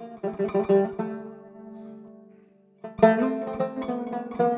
Thank you.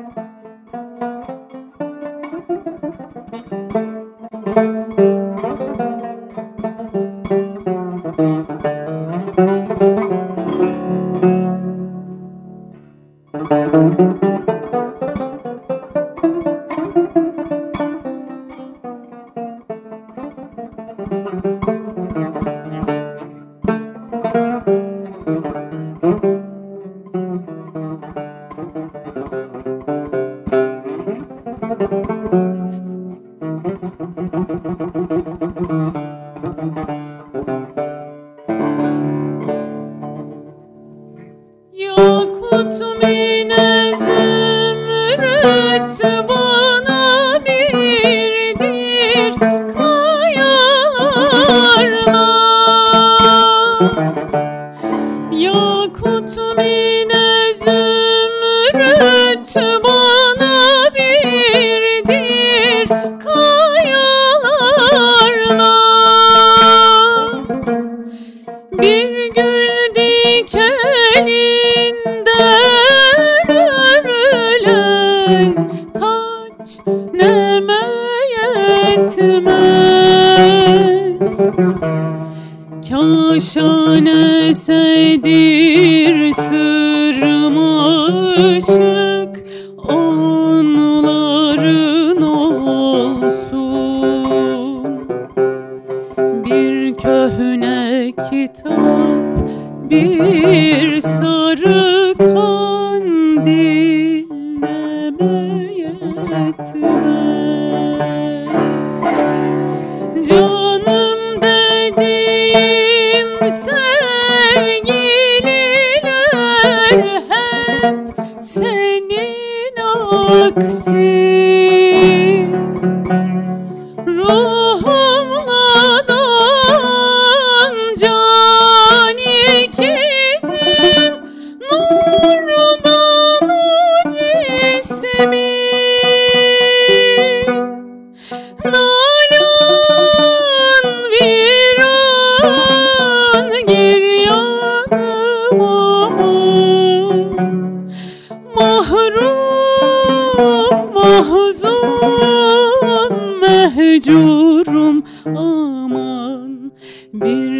Mehcurum. Aman Bir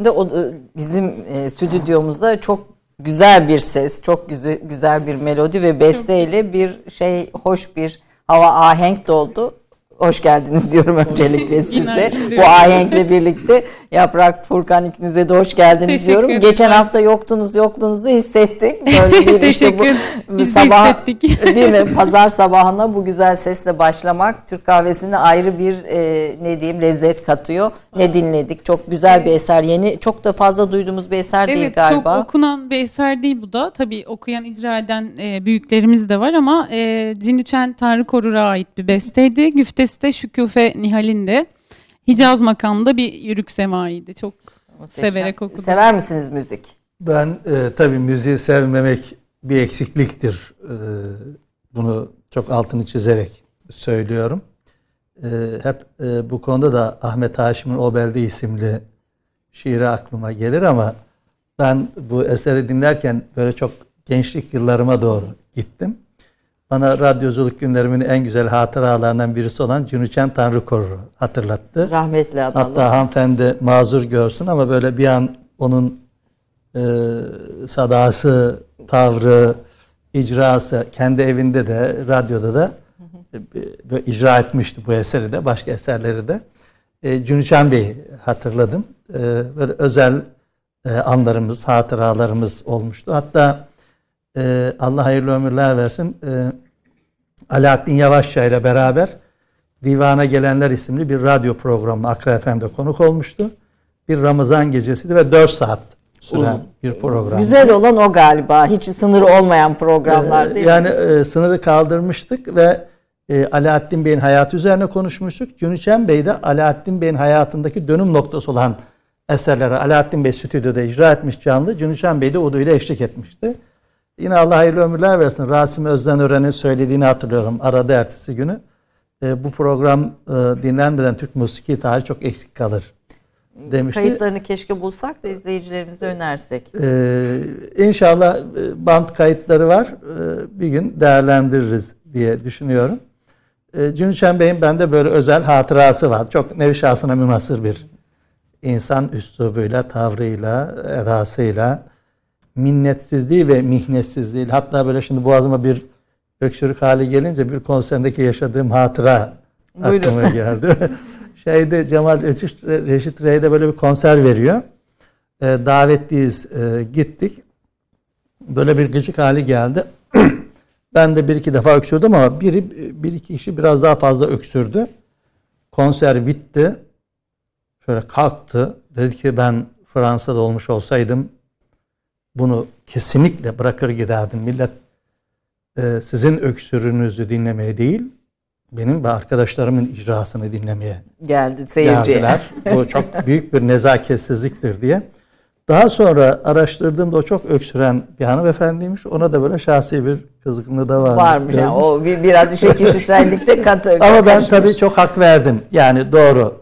Kahvesinde o da bizim e, stüdyomuzda çok güzel bir ses, çok güzel, güzel bir melodi ve besteyle bir şey hoş bir hava ahenk doldu. Hoş geldiniz diyorum öncelikle size. Bu ahenkle birlikte Yaprak Furkan ikinize de hoş geldiniz Teşekkür diyorum. Geçen hafta yoktunuz yoktunuzu hissettik. Böyle bir işte bu Teşekkür. Biz de sabah hissettik. değil mi? Pazar sabahına bu güzel sesle başlamak Türk kahvesine ayrı bir e, ne diyeyim lezzet katıyor. Ne dinledik? Çok güzel bir eser. Yeni çok da fazla duyduğumuz bir eser değil Evet galiba. çok okunan bir eser değil bu da. Tabii okuyan, icra eden e, büyüklerimiz de var ama e, Cinüçen Tanrı Korur'a ait bir besteydi. Güftesi de Şükufe Nihal'in de. Hicaz makamında bir yürük semaiydi. Çok Muhteşem. severek okudum. Sever misiniz müzik? Ben e, tabii müziği sevmemek bir eksikliktir. E, bunu çok altını çizerek söylüyorum. E, hep e, bu konuda da Ahmet Haşim'in Obelde isimli şiiri aklıma gelir ama ben bu eseri dinlerken böyle çok gençlik yıllarıma doğru gittim. Bana radyoculuk günlerimin en güzel hatıralarından birisi olan Cünüçen Tanrı Korur'u hatırlattı. Rahmetli analı. Hatta hanımefendi mazur görsün ama böyle bir an onun e, sadası, tavrı, icrası kendi evinde de radyoda da e, böyle icra etmişti bu eseri de başka eserleri de. E, Cünüşen Bey'i hatırladım. E, böyle özel e, anlarımız, hatıralarımız olmuştu. Hatta e, Allah hayırlı ömürler versin. E, Alaaddin Yavaşça ile beraber Divana Gelenler isimli bir radyo programı Akra FM'de konuk olmuştu. Bir Ramazan gecesiydi ve 4 saat süren bir program. Güzel olan o galiba. Hiç sınırı olmayan programlar değil mi? Yani e, sınırı kaldırmıştık ve e, Alaaddin Bey'in hayatı üzerine konuşmuştuk. Cünüçen Bey de Alaaddin Bey'in hayatındaki dönüm noktası olan eserleri Alaaddin Bey stüdyoda icra etmiş canlı. Cünüçen Bey de Udu ile eşlik etmişti. Yine Allah hayırlı ömürler versin. Rasim Özdenören'in söylediğini hatırlıyorum arada ertesi günü. E, bu program e, dinlenmeden Türk musiki tarihi çok eksik kalır demişti. Kayıtlarını keşke bulsak da izleyicilerimize önersek. Ee, inşallah e, band kayıtları var. Ee, bir gün değerlendiririz diye düşünüyorum. Ee, Cünüşen Bey'in bende böyle özel hatırası var. Çok nevi şahsına münhasır bir insan üslubuyla, tavrıyla, edasıyla, minnetsizliği ve mihnetsizliği. Hatta böyle şimdi boğazıma bir öksürük hali gelince bir konserindeki yaşadığım hatıra Buyurun. aklıma geldi. Şeyde Cemal Reşit, Reşit Rey'de böyle bir konser veriyor. E, davetliyiz e, gittik. Böyle bir gıcık hali geldi. ben de bir iki defa öksürdüm ama biri bir iki kişi biraz daha fazla öksürdü. Konser bitti. Şöyle kalktı. Dedi ki ben Fransa'da olmuş olsaydım bunu kesinlikle bırakır giderdim. Millet e, sizin öksürünüzü dinlemeye değil, benim ve arkadaşlarımın icrasını dinlemeye Geldi seyirciye. geldiler. Bu çok büyük bir nezaketsizliktir diye. Daha sonra araştırdığımda o çok öksüren bir hanımefendiymiş. Ona da böyle şahsi bir kızgınlığı da var. Varmış yani o bir, biraz işe kişisellikte katı. Ama ben tabii çok hak verdim. Yani doğru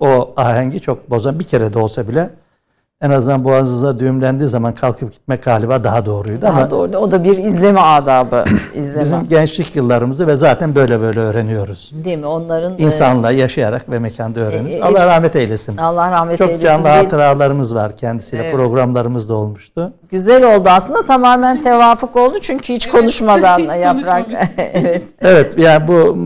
o ahengi çok bozan bir kere de olsa bile en azından boğazınıza düğümlendiği zaman kalkıp gitmek galiba daha doğruydu Daha ama doğru. O da bir izleme adabı. İzleme. bizim gençlik yıllarımızı ve zaten böyle böyle öğreniyoruz. Değil mi? Onların e, İnsanla yaşayarak ve mekanda öğreniyoruz. e, e, Allah rahmet eylesin. Allah rahmet Çok eylesin. canlı Bir- hatıralarımız var kendisiyle. Evet. Programlarımız da olmuştu. Güzel oldu aslında tamamen tevafuk oldu çünkü hiç konuşmadan hiç yaprak. evet. Evet yani bu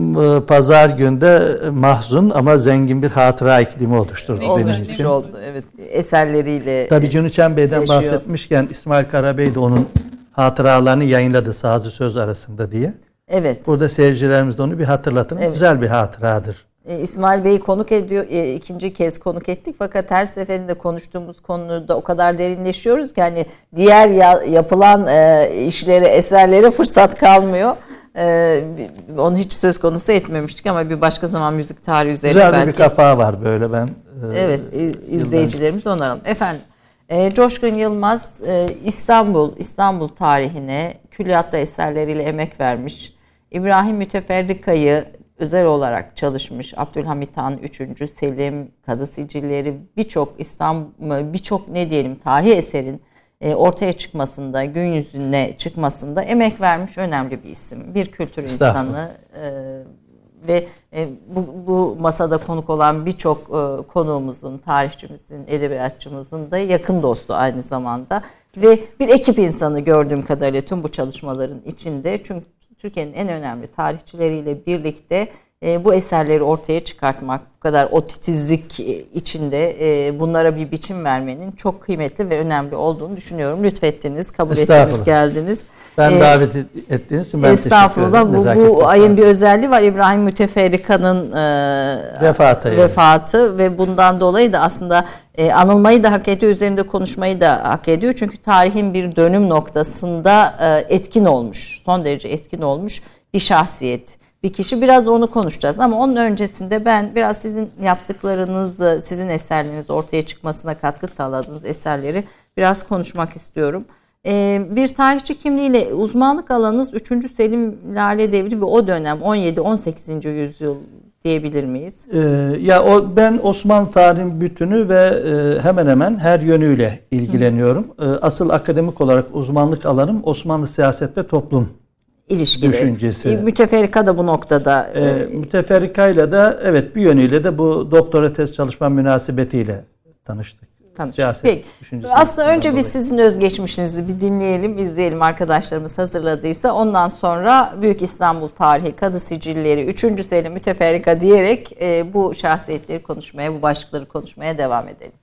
pazar günde mahzun ama zengin bir hatıra iklimi oluşturdu benim için. oldu. Evet. Eserleriyle. Tabii Cünüçen Bey'den Yaşıyor. bahsetmişken İsmail Karabey de onun hatıralarını yayınladı sazı söz arasında diye. Evet. Burada seyircilerimiz de onu bir hatırlatın. Evet. Güzel bir hatıradır. E, İsmail Bey'i konuk ediyor, e, ikinci kez konuk ettik fakat her seferinde konuştuğumuz konuda o kadar derinleşiyoruz ki hani diğer ya- yapılan e, işlere, eserlere fırsat kalmıyor. E, bi- onu hiç söz konusu etmemiştik ama bir başka zaman müzik tarihi üzerine Güzel belki. bir kapağı var böyle ben. e, Evet, izleyicilerimiz onaralım. Efendim, e, Coşkun Yılmaz e, İstanbul, İstanbul tarihine külliyatta eserleriyle emek vermiş. İbrahim Müteferrika'yı özel olarak çalışmış. Abdülhamit Han 3. Selim, Kadı Sicilleri birçok İstanbul birçok ne diyelim tarihi eserin ortaya çıkmasında, gün yüzüne çıkmasında emek vermiş önemli bir isim. Bir kültür insanı e, ve e, bu, bu masada konuk olan birçok e, konuğumuzun, tarihçimizin, edebiyatçımızın da yakın dostu aynı zamanda. Ve bir ekip insanı gördüğüm kadarıyla tüm bu çalışmaların içinde. Çünkü Türkiye'nin en önemli tarihçileriyle birlikte e, bu eserleri ortaya çıkartmak, bu kadar o titizlik içinde e, bunlara bir biçim vermenin çok kıymetli ve önemli olduğunu düşünüyorum. Lütfettiniz, kabul ettiniz, geldiniz. Ben ee, davet ettiğiniz için ben estağfurullah, teşekkür ederim. Bu, bu ayın bir özelliği var. İbrahim Müteferrika'nın e, vefatı, ve bundan dolayı da aslında e, anılmayı da hak ediyor, üzerinde konuşmayı da hak ediyor. Çünkü tarihin bir dönüm noktasında e, etkin olmuş, son derece etkin olmuş bir şahsiyet bir kişi. Biraz onu konuşacağız ama onun öncesinde ben biraz sizin yaptıklarınızı, sizin eserleriniz ortaya çıkmasına katkı sağladığınız eserleri biraz konuşmak istiyorum. Ee, bir tarihçi kimliğiyle uzmanlık alanınız 3. Selim Lale Devri ve o dönem 17-18. yüzyıl diyebilir miyiz? Ee, ya o ben Osmanlı tarihin bütünü ve e, hemen hemen her yönüyle ilgileniyorum. E, asıl akademik olarak uzmanlık alanım Osmanlı siyaset ve toplum ilişkili. Düşüncesi. Müteferrika da bu noktada. E, e müteferrikayla da evet bir yönüyle de bu doktora tez çalışma münasebetiyle tanıştık. Siyaset Peki. Aslında önce dolayı. biz sizin özgeçmişinizi bir dinleyelim, izleyelim arkadaşlarımız hazırladıysa. Ondan sonra Büyük İstanbul Tarihi, Kadı Sicilleri, 3. Selim Müteferrika diyerek e, bu şahsiyetleri konuşmaya, bu başlıkları konuşmaya devam edelim.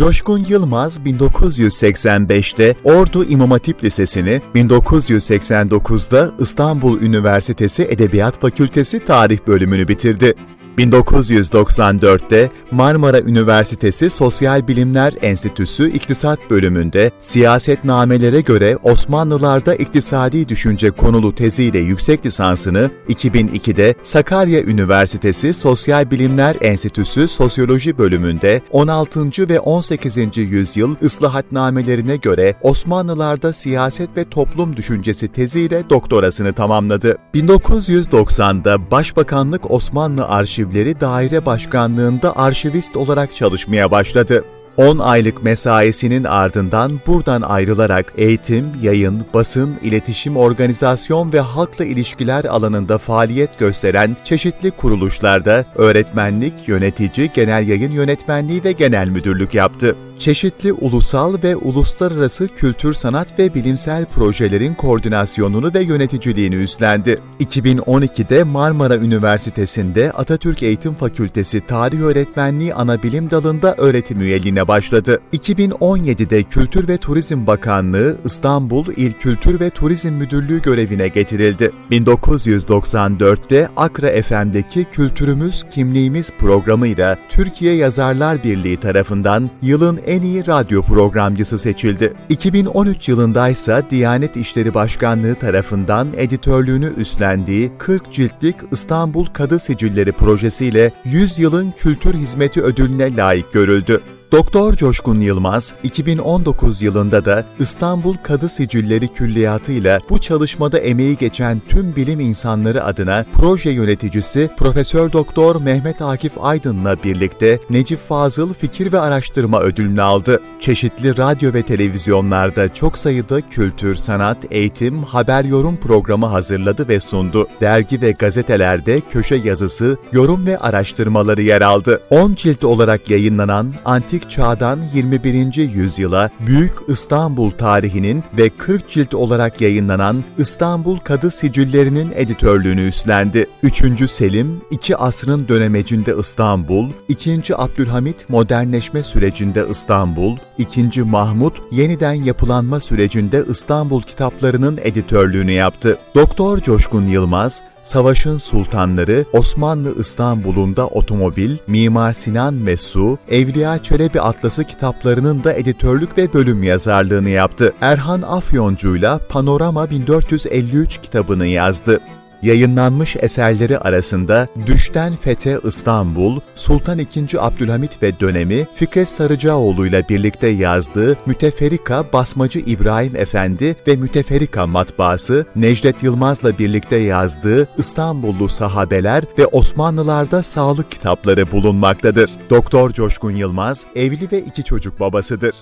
Coşkun Yılmaz 1985'te Ordu İmam Hatip Lisesi'ni, 1989'da İstanbul Üniversitesi Edebiyat Fakültesi Tarih bölümünü bitirdi. 1994'te Marmara Üniversitesi Sosyal Bilimler Enstitüsü İktisat Bölümünde siyasetnamelere göre Osmanlılarda iktisadi düşünce konulu teziyle yüksek lisansını, 2002'de Sakarya Üniversitesi Sosyal Bilimler Enstitüsü Sosyoloji Bölümünde 16. ve 18. yüzyıl ıslahatnamelerine göre Osmanlılarda siyaset ve toplum düşüncesi teziyle doktorasını tamamladı. 1990'da Başbakanlık Osmanlı Arşiv Arşivleri Daire Başkanlığında arşivist olarak çalışmaya başladı. 10 aylık mesaisinin ardından buradan ayrılarak eğitim, yayın, basın, iletişim, organizasyon ve halkla ilişkiler alanında faaliyet gösteren çeşitli kuruluşlarda öğretmenlik, yönetici, genel yayın yönetmenliği ve genel müdürlük yaptı çeşitli ulusal ve uluslararası kültür, sanat ve bilimsel projelerin koordinasyonunu ve yöneticiliğini üstlendi. 2012'de Marmara Üniversitesi'nde Atatürk Eğitim Fakültesi Tarih Öğretmenliği Anabilim Dalı'nda öğretim üyeliğine başladı. 2017'de Kültür ve Turizm Bakanlığı İstanbul İl Kültür ve Turizm Müdürlüğü görevine getirildi. 1994'te Akra FM'deki Kültürümüz Kimliğimiz programıyla Türkiye Yazarlar Birliği tarafından yılın en iyi radyo programcısı seçildi. 2013 yılında ise Diyanet İşleri Başkanlığı tarafından editörlüğünü üstlendiği 40 ciltlik İstanbul Kadı Sicilleri projesiyle 100 yılın kültür hizmeti ödülüne layık görüldü. Doktor Coşkun Yılmaz, 2019 yılında da İstanbul Kadı Sicilleri Külliyatı ile bu çalışmada emeği geçen tüm bilim insanları adına proje yöneticisi Profesör Doktor Mehmet Akif Aydın'la birlikte Necip Fazıl Fikir ve Araştırma Ödülünü aldı. Çeşitli radyo ve televizyonlarda çok sayıda kültür, sanat, eğitim, haber yorum programı hazırladı ve sundu. Dergi ve gazetelerde köşe yazısı, yorum ve araştırmaları yer aldı. 10 cilt olarak yayınlanan Antik Antik Çağ'dan 21. yüzyıla Büyük İstanbul tarihinin ve 40 cilt olarak yayınlanan İstanbul Kadı Sicillerinin editörlüğünü üstlendi. 3. Selim, iki asrın dönemecinde İstanbul, 2. Abdülhamit modernleşme sürecinde İstanbul, 2. Mahmut yeniden yapılanma sürecinde İstanbul kitaplarının editörlüğünü yaptı. Doktor Coşkun Yılmaz, Savaşın Sultanları, Osmanlı İstanbul'unda otomobil, Mimar Sinan Mesu, Evliya Çelebi Atlası kitaplarının da editörlük ve bölüm yazarlığını yaptı. Erhan Afyoncu'yla Panorama 1453 kitabını yazdı. Yayınlanmış eserleri arasında Düşten Fete İstanbul, Sultan II. Abdülhamit ve dönemi Fikret Sarıcaoğlu ile birlikte yazdığı Müteferrika Basmacı İbrahim Efendi ve Müteferrika Matbaası, Necdet Yılmaz'la birlikte yazdığı İstanbullu Sahabeler ve Osmanlılarda Sağlık kitapları bulunmaktadır. Doktor Coşkun Yılmaz, evli ve iki çocuk babasıdır.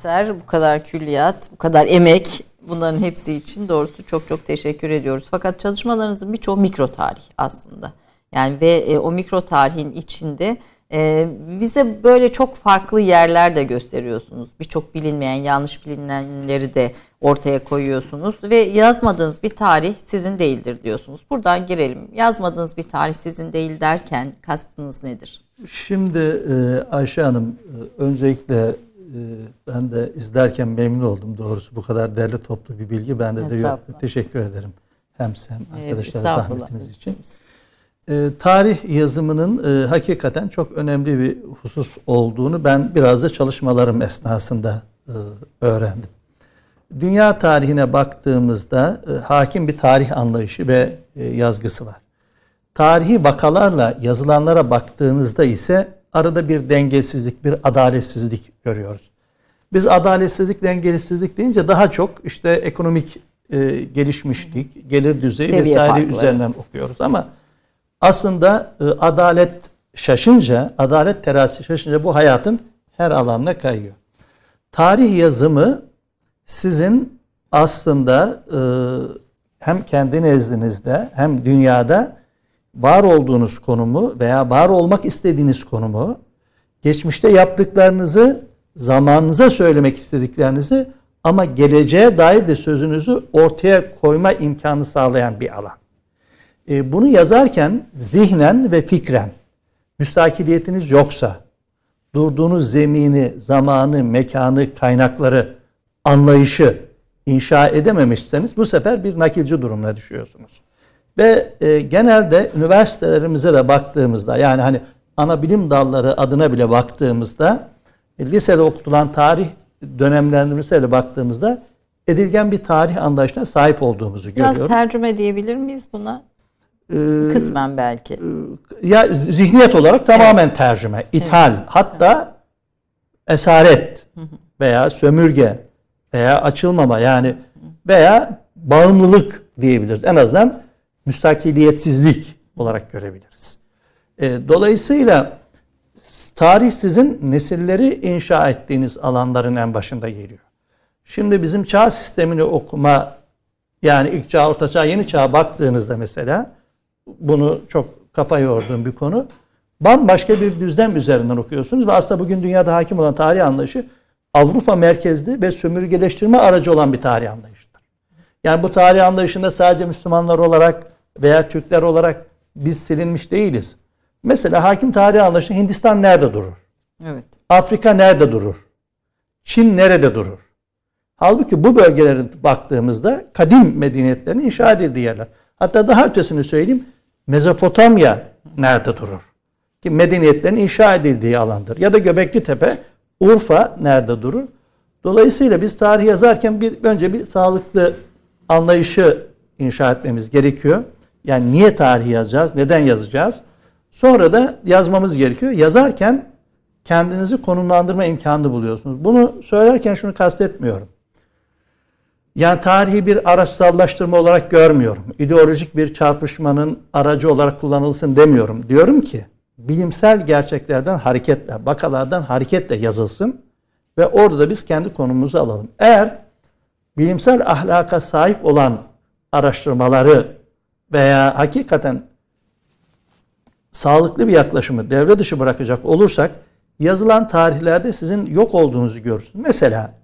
eser, bu kadar külliyat, bu kadar emek bunların hepsi için doğrusu çok çok teşekkür ediyoruz. Fakat çalışmalarınızın birçoğu mikro tarih aslında. Yani ve e, o mikro tarihin içinde e, bize böyle çok farklı yerler de gösteriyorsunuz. Birçok bilinmeyen, yanlış bilinenleri de ortaya koyuyorsunuz ve yazmadığınız bir tarih sizin değildir diyorsunuz. Buradan girelim. Yazmadığınız bir tarih sizin değil derken kastınız nedir? Şimdi e, Ayşe Hanım e, öncelikle ben de izlerken memnun oldum doğrusu bu kadar derli toplu bir bilgi bende de yoktu. Teşekkür ederim hem sen Evet, arkadaşlara estağfurullah. zahmetiniz için. E, tarih yazımının e, hakikaten çok önemli bir husus olduğunu ben biraz da çalışmalarım esnasında e, öğrendim. Dünya tarihine baktığımızda e, hakim bir tarih anlayışı ve e, yazgısı var. Tarihi vakalarla yazılanlara baktığınızda ise arada bir dengesizlik, bir adaletsizlik görüyoruz. Biz adaletsizlik, dengesizlik deyince daha çok işte ekonomik e, gelişmişlik, gelir düzeyi Seviye vesaire farkları. üzerinden okuyoruz ama aslında e, adalet şaşınca, adalet terazisi şaşınca bu hayatın her alanına kayıyor. Tarih yazımı sizin aslında e, hem kendi nezdinizde hem dünyada var olduğunuz konumu veya var olmak istediğiniz konumu, geçmişte yaptıklarınızı, zamanınıza söylemek istediklerinizi ama geleceğe dair de sözünüzü ortaya koyma imkanı sağlayan bir alan. E, bunu yazarken zihnen ve fikren müstakiliyetiniz yoksa, durduğunuz zemini, zamanı, mekanı, kaynakları, anlayışı inşa edememişseniz bu sefer bir nakilci durumuna düşüyorsunuz. Ve e, genelde üniversitelerimize de baktığımızda yani hani ana bilim dalları adına bile baktığımızda e, lisede okutulan tarih dönemlerimize de baktığımızda edilgen bir tarih anlayışına sahip olduğumuzu Biraz görüyoruz. tercüme diyebilir miyiz buna? Ee, Kısmen belki. ya zihniyet olarak tamamen tercüme, ithal, hatta esaret veya sömürge veya açılmama yani veya bağımlılık diyebiliriz. En azından müstakiliyetsizlik olarak görebiliriz. E, dolayısıyla tarih sizin nesilleri inşa ettiğiniz alanların en başında geliyor. Şimdi bizim çağ sistemini okuma yani ilk çağ, orta çağ, yeni çağa baktığınızda mesela bunu çok kafa yorduğum bir konu. Bambaşka bir düzlem üzerinden okuyorsunuz ve aslında bugün dünyada hakim olan tarih anlayışı Avrupa merkezli ve sömürgeleştirme aracı olan bir tarih anlayışıdır. Yani bu tarih anlayışında sadece Müslümanlar olarak veya Türkler olarak biz silinmiş değiliz. Mesela hakim tarih anlayışı Hindistan nerede durur? Evet. Afrika nerede durur? Çin nerede durur? Halbuki bu bölgelere baktığımızda kadim medeniyetlerin inşa edildiği yerler. Hatta daha ötesini söyleyeyim. Mezopotamya nerede durur? Ki medeniyetlerin inşa edildiği alandır. Ya da Göbekli Tepe, Urfa nerede durur? Dolayısıyla biz tarih yazarken bir önce bir sağlıklı anlayışı inşa etmemiz gerekiyor. Yani niye tarih yazacağız? Neden yazacağız? Sonra da yazmamız gerekiyor. Yazarken kendinizi konumlandırma imkanı buluyorsunuz. Bunu söylerken şunu kastetmiyorum. Yani tarihi bir araçsallaştırma olarak görmüyorum. İdeolojik bir çarpışmanın aracı olarak kullanılsın demiyorum. Diyorum ki bilimsel gerçeklerden hareketle, vakalardan hareketle yazılsın ve orada da biz kendi konumuzu alalım. Eğer bilimsel ahlaka sahip olan araştırmaları veya hakikaten sağlıklı bir yaklaşımı devre dışı bırakacak olursak yazılan tarihlerde sizin yok olduğunuzu görürsünüz. Mesela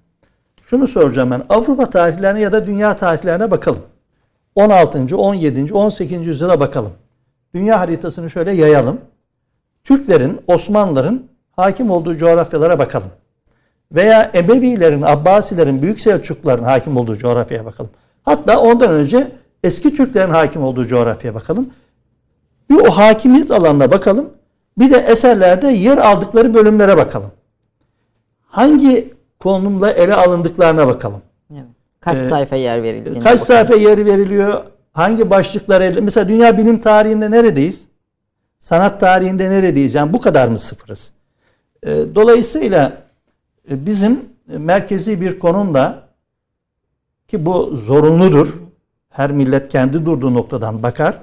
şunu soracağım ben. Avrupa tarihlerine ya da dünya tarihlerine bakalım. 16. 17. 18. yüzyıla bakalım. Dünya haritasını şöyle yayalım. Türklerin, Osmanlıların hakim olduğu coğrafyalara bakalım. Veya Emevilerin, Abbasilerin, Büyük Selçukluların hakim olduğu coğrafyaya bakalım. Hatta ondan önce eski Türklerin hakim olduğu coğrafyaya bakalım. Bir o hakimiyet alanına bakalım. Bir de eserlerde yer aldıkları bölümlere bakalım. Hangi konumla ele alındıklarına bakalım. evet. Kaç Ee, sayfa yer verildiğine Kaç bakalım. sayfa yer veriliyor? hangi başlıklar ele mesela dünya bilim tarihinde neredeyiz? Sanat tarihinde neredeyiz? Yani bu kadar mı sıfırız? E, dolayısıyla bizim merkezi bir konumda ki bu zorunludur. Her millet kendi durduğu noktadan bakar.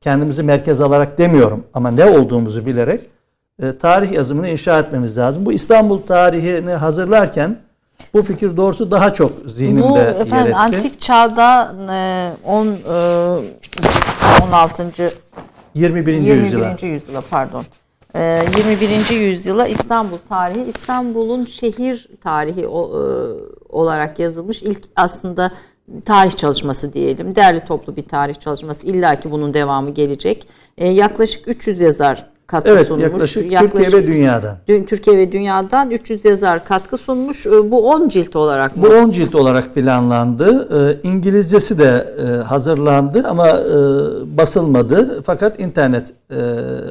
Kendimizi merkez alarak demiyorum ama ne olduğumuzu bilerek e, tarih yazımını inşa etmemiz lazım. Bu İstanbul tarihini hazırlarken bu fikir doğrusu daha çok zihnimde Bu yer efendim etti. antik çağda e, 10 e, 16. 21. 21. yüzyıla. yüzyıla pardon. E, 21. yüzyıla İstanbul tarihi İstanbul'un şehir tarihi e, olarak yazılmış ilk aslında tarih çalışması diyelim. Değerli toplu bir tarih çalışması. İlla ki bunun devamı gelecek. E, yaklaşık 300 yazar katkı Evet sunmuş. yaklaşık, Türkiye ve dünyadan. Dün Türkiye ve dünyadan 300 yazar katkı sunmuş. E, Bu 10 cilt olarak mı? Bu 10 cilt olarak planlandı. Ee, İngilizcesi de e, hazırlandı ama e, basılmadı. Fakat internet e,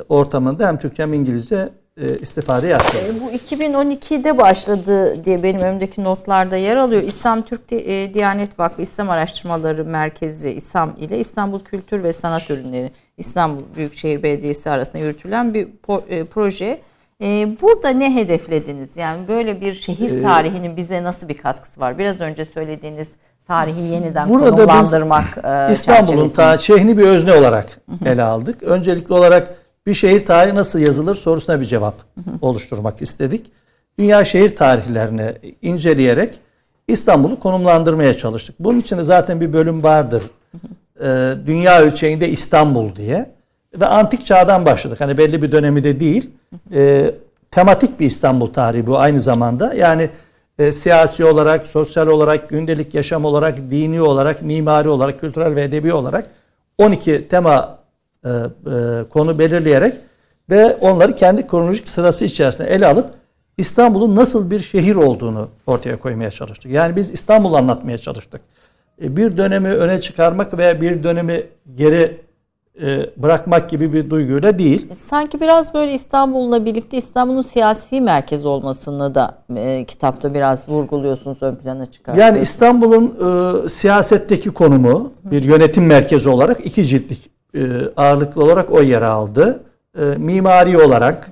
ortamında hem Türkçe hem İngilizce e, istifade yaptı. E, Bu 2012'de başladı diye benim önümdeki notlarda yer alıyor. İslam Türk e, Diyanet Vakfı İslam Araştırmaları Merkezi İSAM ile İstanbul Kültür ve Sanat Ürünleri İstanbul Büyükşehir Belediyesi arasında yürütülen bir po- e, proje. E, Burada ne hedeflediniz? Yani böyle bir şehir tarihinin bize nasıl bir katkısı var? Biraz önce söylediğiniz tarihi yeniden Burada biz konumlandırmak e, İstanbul'un ta şehrini bir özne olarak ele aldık. Öncelikli olarak bir şehir tarihi nasıl yazılır sorusuna bir cevap oluşturmak istedik. Dünya şehir tarihlerini inceleyerek İstanbul'u konumlandırmaya çalıştık. Bunun için de zaten bir bölüm vardır. Ee, Dünya ölçeğinde İstanbul diye. Ve antik çağdan başladık. Hani belli bir dönemi de değil. Ee, tematik bir İstanbul tarihi bu aynı zamanda. Yani e, siyasi olarak, sosyal olarak, gündelik yaşam olarak, dini olarak, mimari olarak, kültürel ve edebi olarak 12 tema e, e, konu belirleyerek ve onları kendi kronolojik sırası içerisinde ele alıp İstanbul'un nasıl bir şehir olduğunu ortaya koymaya çalıştık. Yani biz İstanbul'u anlatmaya çalıştık. E, bir dönemi öne çıkarmak veya bir dönemi geri e, bırakmak gibi bir duyguyla değil. Sanki biraz böyle İstanbul'la birlikte İstanbul'un siyasi merkez olmasını da e, kitapta biraz vurguluyorsunuz ön plana çıkartıyorsunuz. Yani İstanbul'un e, siyasetteki konumu bir yönetim merkezi olarak iki ciltlik e, ağırlıklı olarak o yere aldı. E, mimari olarak,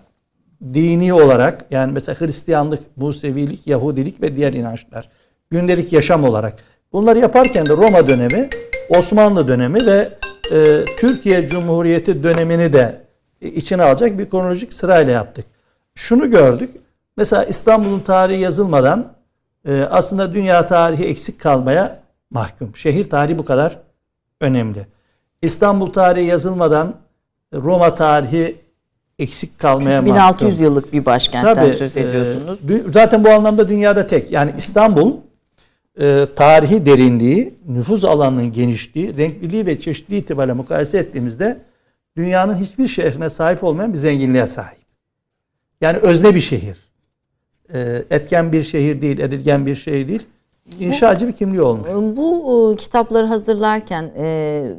dini olarak yani mesela Hristiyanlık, Musevilik, Yahudilik ve diğer inançlar. Gündelik yaşam olarak. Bunları yaparken de Roma dönemi, Osmanlı dönemi ve e, Türkiye Cumhuriyeti dönemini de içine alacak bir kronolojik sırayla yaptık. Şunu gördük. Mesela İstanbul'un tarihi yazılmadan e, aslında dünya tarihi eksik kalmaya mahkum. Şehir tarihi bu kadar önemli. İstanbul tarihi yazılmadan Roma tarihi eksik kalmaya Çünkü mahkum. 1600 yıllık bir başkentten Tabii, söz e, ediyorsunuz. dü- zaten bu anlamda dünyada tek. Yani İstanbul e, tarihi derinliği, nüfuz alanının genişliği, renkliliği ve çeşitliliği itibariyle mukayese ettiğimizde dünyanın hiçbir şehrine sahip olmayan bir zenginliğe sahip. Yani özne bir şehir. E, etken bir şehir değil, edilgen bir şehir değil. İnşacı bir kimliği olmuş. Bu e, kitapları hazırlarken e,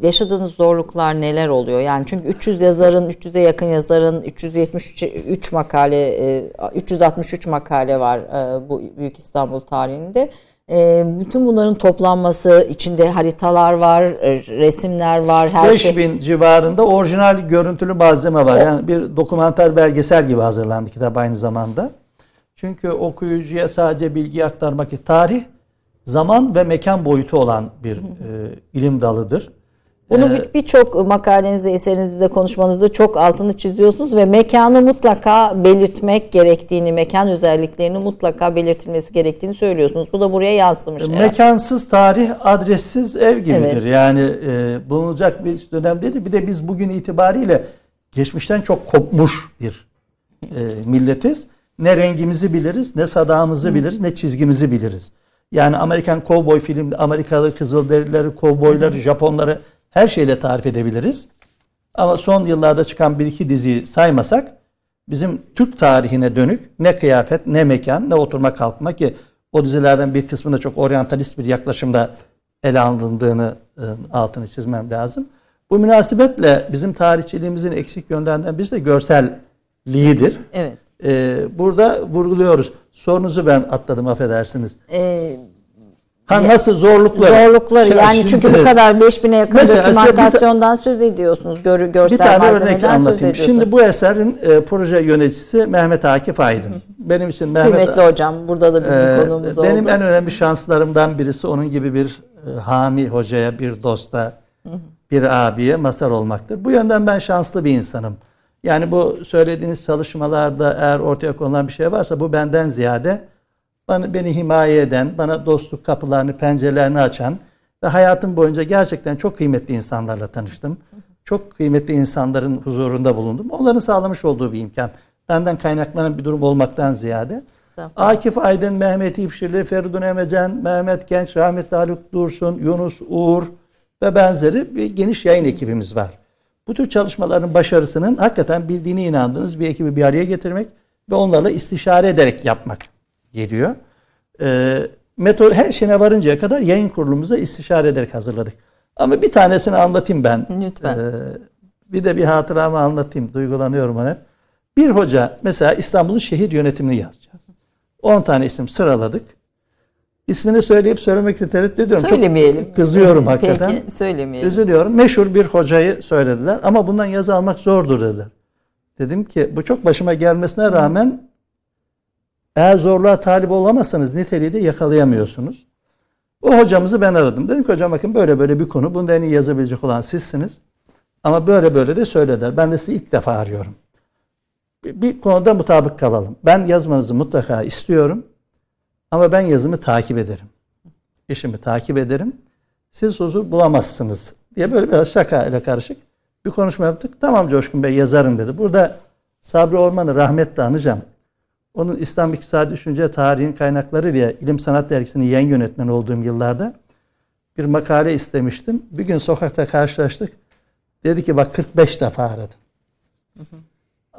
yaşadığınız zorluklar neler oluyor? Yani çünkü 300 yazarın, 300'e yakın yazarın, 373 makale, e, 363 makale var e, bu Büyük İstanbul tarihinde. E, bütün bunların toplanması, içinde haritalar var, e, resimler var, her şey. 5000 civarında orijinal görüntülü malzeme var. Yani bir dokumenter belgesel gibi hazırlandı kitap aynı zamanda. Çünkü okuyucuya sadece bilgi aktarmak tarih zaman ve mekan boyutu olan bir e, ilim dalıdır. Bunu bir- birçok makalenizde, eserinizde, konuşmanızda çok altını çiziyorsunuz ve mekanı mutlaka belirtmek gerektiğini, mekan özelliklerini mutlaka belirtilmesi gerektiğini söylüyorsunuz. Bu da buraya yansımış. herhalde. Mekansız tarih adressiz ev gibidir. Evet. Yani e, bulunacak bir dönem değil. Bir de biz bugün itibariyle geçmişten çok kopmuş bir e, milletiz. Ne rengimizi biliriz, ne sadağımızı biliriz, ne çizgimizi biliriz. Yani Amerikan kovboy filmde Amerikalı kızılderilileri, kovboyları, Japonları her şeyle tarif edebiliriz. Ama son yıllarda çıkan bir iki diziyi saymasak bizim Türk tarihine dönük ne kıyafet, ne mekan, ne oturma kalkma ki o dizilerden bir kısmında çok oryantalist bir yaklaşımda ele alındığını e, altını çizmem lazım. Bu münasebetle bizim tarihçiliğimizin eksik yönlerinden birisi de görselliğidir. Evet. E, burada vurguluyoruz. Sorunuzu ben atladım affedersiniz. Ee, Ha nasıl zorlukları? Zorlukları yani Şimdi- çünkü bu kadar 5000'e yakın Mesela bir dokümantasyondan söz ediyorsunuz. Gör, Bir görsel tane örnek anlatayım. Şimdi bu eserin e, proje yöneticisi Mehmet Akif Aydın. Benim için Mehmet Kıymetli hocam burada da bizim Ee, konuğumuz benim oldu. en önemli şanslarımdan birisi onun gibi bir e, hami hocaya, bir dosta, bir abiye mazhar olmaktır. Bu yönden ben şanslı bir insanım. Yani bu söylediğiniz çalışmalarda eğer ortaya konulan bir şey varsa bu benden ziyade bana, beni himaye eden, bana dostluk kapılarını, pencerelerini açan ve hayatım boyunca gerçekten çok kıymetli insanlarla tanıştım. Çok kıymetli insanların huzurunda bulundum. Onların sağlamış olduğu bir imkan. Benden kaynaklanan bir durum olmaktan ziyade. Akif Aydın, Mehmet İpşirli, Feridun Emecen, Mehmet Genç, rahmetli Haluk Dursun, Yunus Uğur ve benzeri bir geniş yayın ekibimiz var. Bu tür çalışmaların başarısının hakikaten bildiğine inandığınız bir ekibi bir araya getirmek ve onlarla istişare ederek yapmak geliyor. Ee, metod her şeyine varıncaya kadar yayın kurulumuza istişare ederek hazırladık. Ama bir tanesini anlatayım ben. Lütfen. Ee, bir de bir hatıramı anlatayım. Duygulanıyorum ona. Bir hoca mesela İstanbul'un şehir yönetimini yazacağız. 10 tane isim sıraladık. İsmini söyleyip söylemekte tereddüt ediyorum. Söylemeyelim. Çok kızıyorum hakikaten. Peki söylemeyelim. Üzülüyorum. Meşhur bir hocayı söylediler ama bundan yazı almak zordur dediler. Dedim ki bu çok başıma gelmesine rağmen eğer zorluğa talip olamazsanız niteliği de yakalayamıyorsunuz. O hocamızı ben aradım. Dedim ki hocam bakın böyle böyle bir konu. Bunda en iyi yazabilecek olan sizsiniz. Ama böyle böyle de söylediler. Ben de sizi ilk defa arıyorum. Bir, bir konuda mutabık kalalım. Ben yazmanızı mutlaka istiyorum. Ama ben yazımı takip ederim. İşimi takip ederim. Siz huzur bulamazsınız diye böyle biraz şaka ile karışık bir konuşma yaptık. Tamam Coşkun Bey yazarım dedi. Burada Sabri Orman'ı rahmetle anacağım. Onun İslam İktisadi Düşünce Tarihin Kaynakları diye İlim Sanat Dergisi'nin yayın yönetmeni olduğum yıllarda bir makale istemiştim. Bir gün sokakta karşılaştık. Dedi ki bak 45 defa aradım.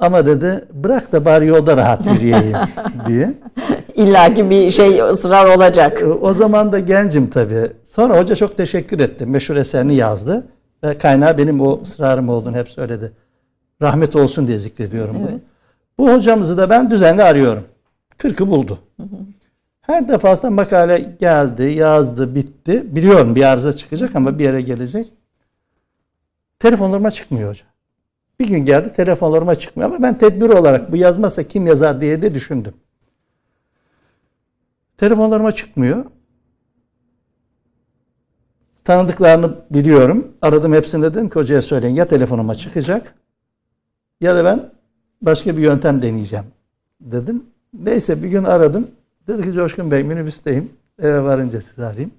Ama dedi bırak da bari yolda rahat yürüyeyim diye. İlla ki bir şey ısrar olacak. E, O zaman da gencim tabii. Sonra hoca çok teşekkür etti. Meşhur eserini yazdı. Ve kaynağı benim o ısrarım olduğunu hep söyledi. Rahmet olsun diye zikrediyorum bunu. Bu hocamızı da ben düzenli arıyorum. Kırkı buldu. Her defasında makale geldi, yazdı, bitti. Biliyorum bir arıza çıkacak ama bir yere gelecek. Telefonlarıma çıkmıyor hoca. Bir gün geldi telefonlarıma çıkmıyor ama ben tedbir olarak bu yazmazsa kim yazar diye de düşündüm. Telefonlarıma çıkmıyor. Tanıdıklarını biliyorum. Aradım hepsini dedim ki hocaya söyleyin ya telefonuma çıkacak ya da ben başka bir yöntem deneyeceğim dedim. Neyse bir gün aradım. Dedi ki Coşkun Bey minibüsteyim. Eve varınca sizi arayayım.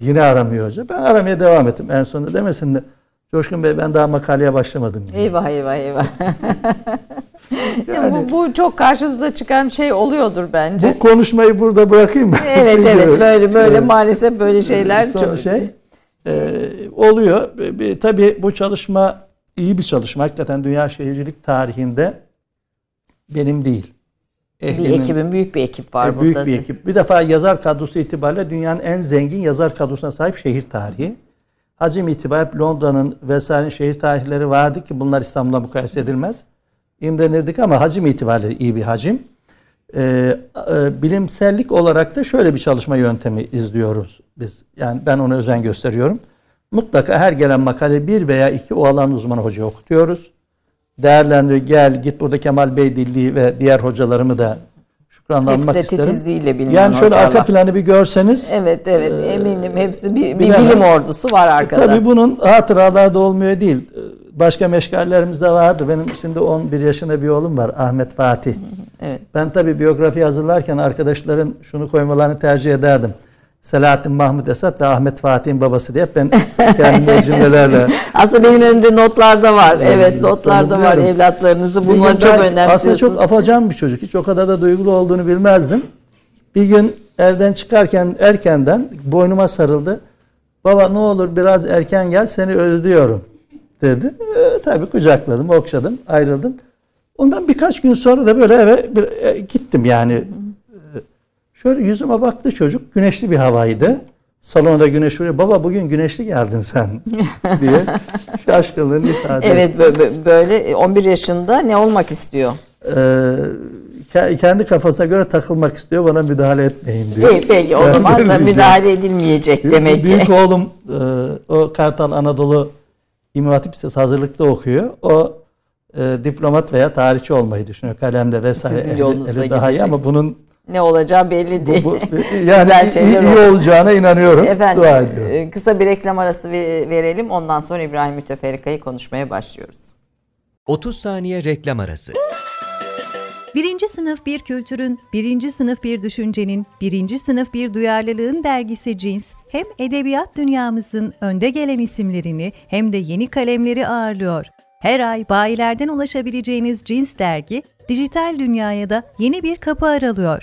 Yine aramıyor hoca. Ben aramaya devam ettim. En sonunda demesin de Coşkun Bey ben daha makaleye başlamadım. Eyvah eyvah eyvah. Yani- bu, bu çok karşınıza çıkan şey oluyordur bence. Bu konuşmayı burada bırakayım mı? Evet evet böyle böyle Evet. maalesef böyle şeyler Son çok şey e, oluyor. E, bir- Tabii bu çalışma iyi bir çalışma. Hakikaten dünya şehircilik tarihinde benim değil. bir Ehlinin- ekibin büyük bir ekip var e, burada. büyük bir ekip. Bir defa yazar kadrosu itibariyle dünyanın en zengin yazar kadrosuna sahip şehir tarihi. Hacim itibariyle Londra'nın vesaire şehir tarihleri vardı ki bunlar İstanbul'la mukayese edilmez. İmrenirdik ama hacim itibariyle iyi bir hacim. Ee, e, bilimsellik olarak da şöyle bir çalışma yöntemi izliyoruz biz. Yani ben ona özen gösteriyorum. Mutlaka her gelen makale bir veya iki o alan uzmanı hoca okutuyoruz. Değerlendir, gel git burada Kemal Bey Dilli ve diğer hocalarımı da şükranla Hepsi anmak de isterim. titizliğiyle bilinen Yani şöyle arka hocalar. planı bir görseniz Evet evet eminim hepsi bir, bir bilim ordusu var arkada. Tabii bunun hatıralarda olmuyor değil. Başka meşgallerimiz de vardı. Benim şimdi 11 yaşında bir oğlum var Ahmet Fatih. Evet. Ben tabii biyografi hazırlarken arkadaşların şunu koymalarını tercih ederdim. Selahattin Mahmut Esat ve Ahmet Fatih'in babası diye ben kendime cümlelerle Aslında benim önümde notlarda var. Evet notlarda var evlatlarınızı. Gün çok önemsiyorsunuz. Aslında çok afacan bir çocuk. Hiç o kadar da duygulu olduğunu bilmezdim. Bir gün evden çıkarken erkenden boynuma sarıldı. Baba ne olur biraz erken gel seni özlüyorum dedi. Ee, tabii kucakladım, okşadım, ayrıldım. Ondan birkaç gün sonra da böyle eve bir, e, gittim yani. Şöyle yüzüme baktı çocuk. Güneşli bir havaydı. Salonda güneş vuruyor. Baba bugün güneşli geldin sen diye şaşkınlığını ifade. Evet bö- bö- böyle 11 yaşında ne olmak istiyor? Ee, ke- kendi kafasına göre takılmak istiyor. Bana müdahale etmeyin diyor. İyi, peki o Ben zaman da müdahale edilmeyecek demek ki. Büyük oğlum e, o Kartal Anadolu İmam Hatip Lisesi hazırlıkta okuyor. O e, diplomat veya tarihçi olmayı düşünüyor. Kalemde vesaire. Sizin Eli- eli daha iyi ama bunun Ne olacağı belli bu, değil. bu- yani Güzel iyi, şeyler iyi olur. olacağına inanıyorum. Efendim Dua ediyorum. e, kısa bir reklam arası ve- verelim. Ondan sonra İbrahim Müteferrika'yı konuşmaya başlıyoruz. 30 saniye reklam arası. Birinci sınıf bir kültürün, birinci sınıf bir düşüncenin, birinci sınıf bir duyarlılığın dergisi Cins, hem edebiyat dünyamızın önde gelen isimlerini hem de yeni kalemleri ağırlıyor. Her ay bayilerden ulaşabileceğiniz Cins dergi, dijital dünyaya da yeni bir kapı aralıyor.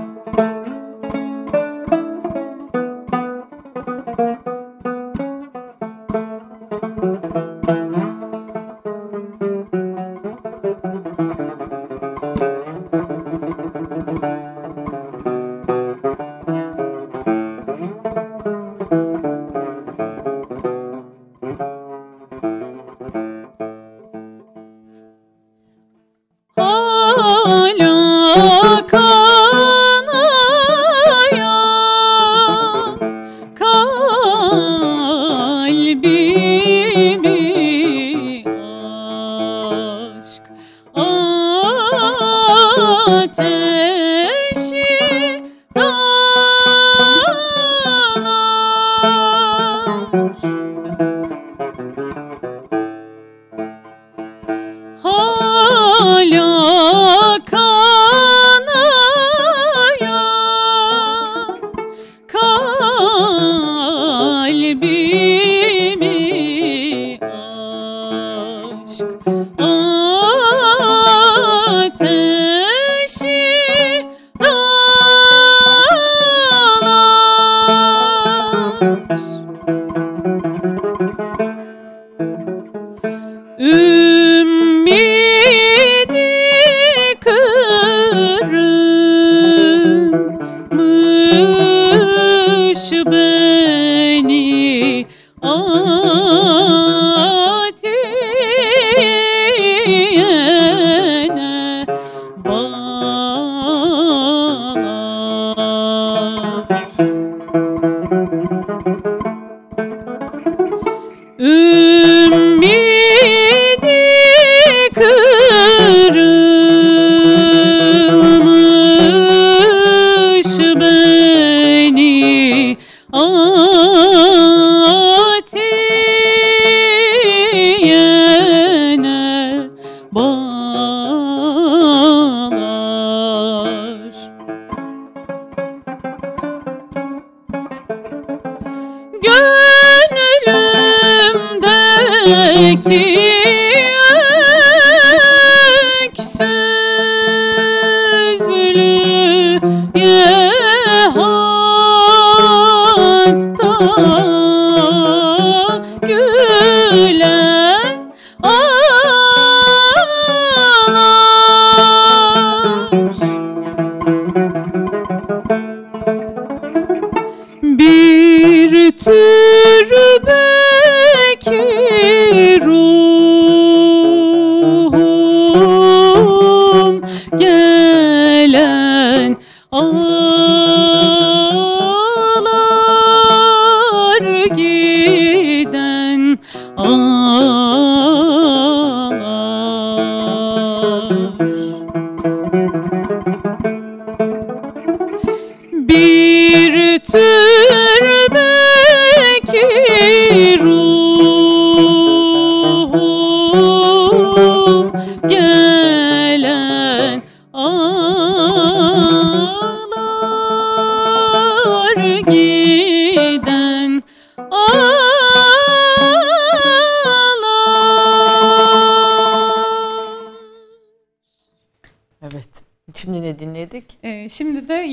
You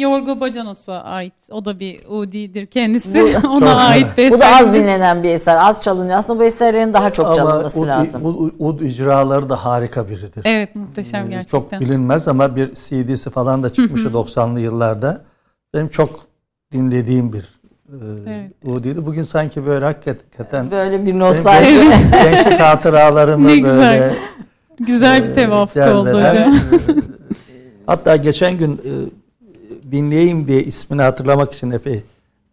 Yorgo Bacanos'a ait. O da bir Udi'dir kendisi. Ona ait bir Bu da az dinlenen bir eser. Az çalınıyor. Aslında bu eserlerin daha çok Ama çalınması ud, lazım. ud, ud icraları da harika biridir. Evet muhteşem Ee, gerçekten. Çok bilinmez ama bir CD'si falan da çıkmıştı 90'lı yıllarda. Benim çok dinlediğim bir e, Evet. Udi'ydi. Bugün sanki böyle hakikaten Böyle bir nostalji. genç- gençlik hatıralarımı Ne güzel. böyle Güzel bir e, tevafuk oldu hocam. e, Hatta geçen gün dinleyeyim diye ismini hatırlamak için epey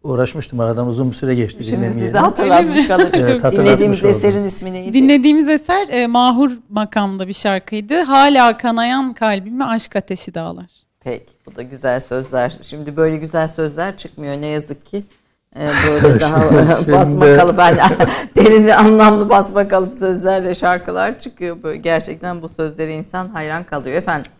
uğraşmıştım. Aradan uzun bir süre geçti Şimdi dinlemeyeli. size hatırlatmış kalır. Evet, hatırlatmış Dinlediğimiz oldunuz. eserin ismi neydi? Dinlediğimiz eser e, Mahur makamda bir şarkıydı. Hala kanayan kalbime aşk ateşi dağlar. Peki bu da güzel sözler. Şimdi böyle güzel sözler çıkmıyor ne yazık ki. Ee, böyle daha basmakalı ben derin ve anlamlı basmakalı sözlerle şarkılar çıkıyor. Böyle gerçekten bu sözlere insan hayran kalıyor. Efendim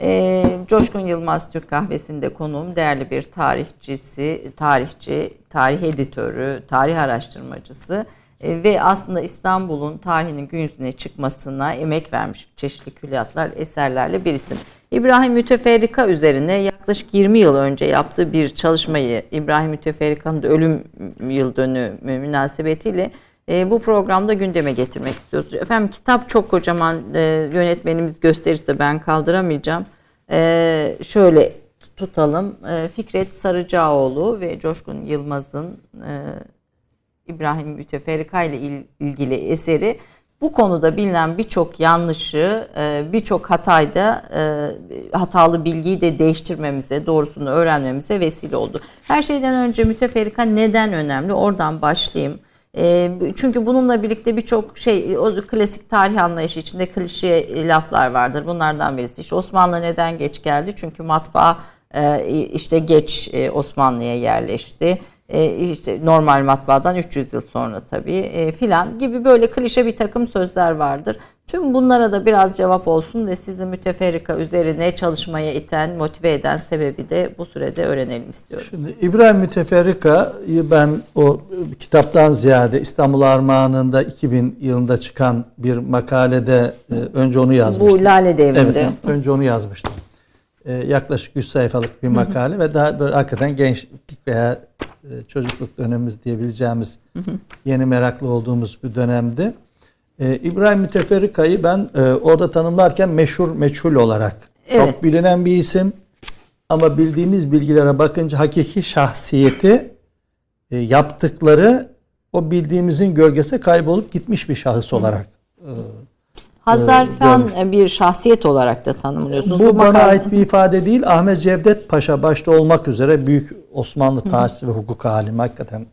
e, Coşkun Yılmaz Türk Kahvesi'nde konuğum değerli bir tarihçisi, tarihçi, tarih editörü, tarih araştırmacısı e, ve aslında İstanbul'un tarihinin gün yüzüne çıkmasına emek vermiş çeşitli külliyatlar, eserlerle bir isim. İbrahim Müteferrika üzerine yaklaşık 20 yıl önce yaptığı bir çalışmayı İbrahim Müteferrika'nın ölüm yıl dönümü münasebetiyle e, bu programda gündeme getirmek istiyoruz. Efendim kitap çok kocaman e, yönetmenimiz gösterirse ben kaldıramayacağım. E, şöyle tutalım. E, Fikret Sarıcaoğlu ve Coşkun Yılmaz'ın e, İbrahim Müteferrika ile il- ilgili eseri bu konuda bilinen birçok yanlışı, e, birçok hatayda e, hatalı bilgiyi de değiştirmemize, doğrusunu öğrenmemize vesile oldu. Her şeyden önce müteferrika neden önemli? Oradan başlayayım. Çünkü bununla birlikte birçok şey, o klasik tarih anlayışı içinde klişe laflar vardır. Bunlardan birisi işte Osmanlı neden geç geldi? Çünkü matbaa işte geç Osmanlı'ya yerleşti. E, işte normal matbaadan 300 yıl sonra tabii e, filan gibi böyle klişe bir takım sözler vardır. Tüm bunlara da biraz cevap olsun ve sizi müteferrika üzerine çalışmaya iten, motive eden sebebi de bu sürede öğrenelim istiyorum. Şimdi İbrahim Müteferrika'yı ben o kitaptan ziyade İstanbul Armağanı'nda 2000 yılında çıkan bir makalede e, önce onu yazmıştım. Bu Lale Devri'nde. Evet, önce onu yazmıştım. E, yaklaşık 100 sayfalık bir makale ve daha böyle hakikaten gençlik veya çocukluk dönemimiz diyebileceğimiz yeni meraklı olduğumuz bir dönemdi. E, İbrahim Müteferrika'yı ben e, orada tanımlarken meşhur meçhul olarak Evet. çok bilinen bir isim ama bildiğimiz bilgilere bakınca hakiki şahsiyeti e, yaptıkları o bildiğimizin gölgesi kaybolup gitmiş bir şahıs olarak e, Hazarfen görmüş. bir şahsiyet olarak da tanımlıyorsunuz. Bu, bana makale- ait bir ifade değil. Ahmet Cevdet Paşa başta olmak üzere büyük Osmanlı tarihçisi ve hukuk alimi hakikaten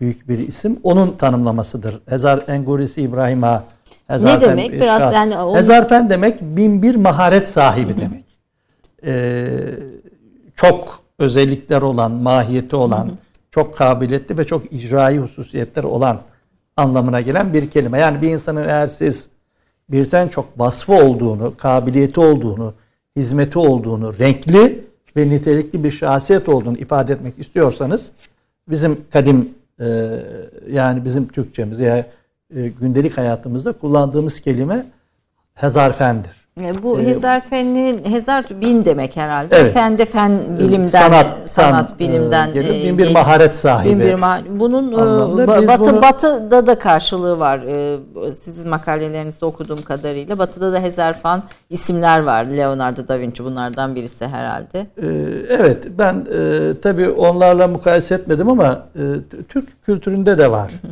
büyük bir isim. Onun tanımlamasıdır. Hezar Engurisi İbrahim Ağa. Hezarfen demek? bir Biraz şahs. yani onun- Hezarfen demek bin bir maharet sahibi demek. Ee, çok özellikler olan, mahiyeti olan, çok kabiliyetli ve çok icraî hususiyetler olan anlamına gelen bir kelime. Yani bir insanın eğer siz birden çok vasfı olduğunu, kabiliyeti olduğunu, hizmeti olduğunu, renkli ve nitelikli bir şahsiyet olduğunu ifade etmek istiyorsanız bizim kadim e, yani bizim Türkçemiz ya e, gündelik hayatımızda kullandığımız kelime hezarfendir. E, Bu Ee, Hezarfen'in Hezar bin demek herhalde. Evet. Fen de fen bilimden, Sanat- sanat, san- bilimden. e, e, Bin bir maharet sahibi. Bin bir ma- Bunun e, batı bunu- batıda da karşılığı var. E, Sizin makalelerinizde okuduğum kadarıyla batıda da Hezarfen isimler var. Leonardo da Vinci bunlardan birisi herhalde. Ee, Evet, ben e, tabii onlarla mukayese etmedim ama e, Türk kültüründe de var.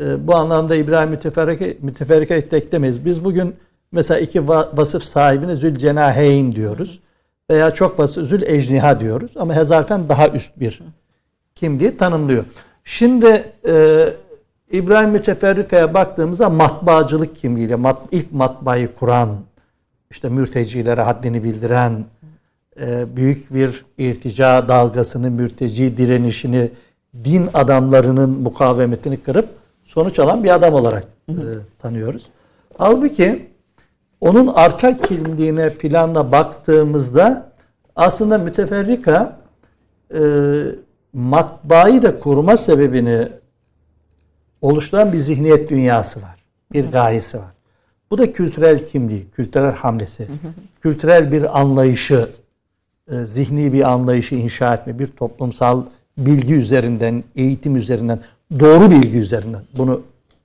E, bu anlamda İbrahim Müteferrika, Müteferrika'yı teklemeyiz. Biz bugün mesela iki va- vasıf sahibine Zülcenaheyn diyoruz. Veya çok vasıf Zül Ecniha diyoruz. Ama Hezarfen daha üst bir kimliği tanımlıyor. Şimdi e, İbrahim Müteferrika'ya baktığımızda matbaacılık kimliğiyle mat, ilk matbaayı kuran, işte mürtecilere haddini bildiren, e, büyük bir irtica dalgasını, mürteci direnişini, din adamlarının mukavemetini kırıp sonuç alan bir adam olarak e, tanıyoruz. Halbuki onun arka kimliğine, planla baktığımızda aslında müteferrika e, matbaayı da kurma sebebini oluşturan bir zihniyet dünyası var. Bir gayesi var. Bu da kültürel kimliği, kültürel hamlesi, kültürel bir anlayışı e, zihni bir anlayışı inşa etme, bir toplumsal bilgi üzerinden, eğitim üzerinden, doğru bilgi üzerinden bunu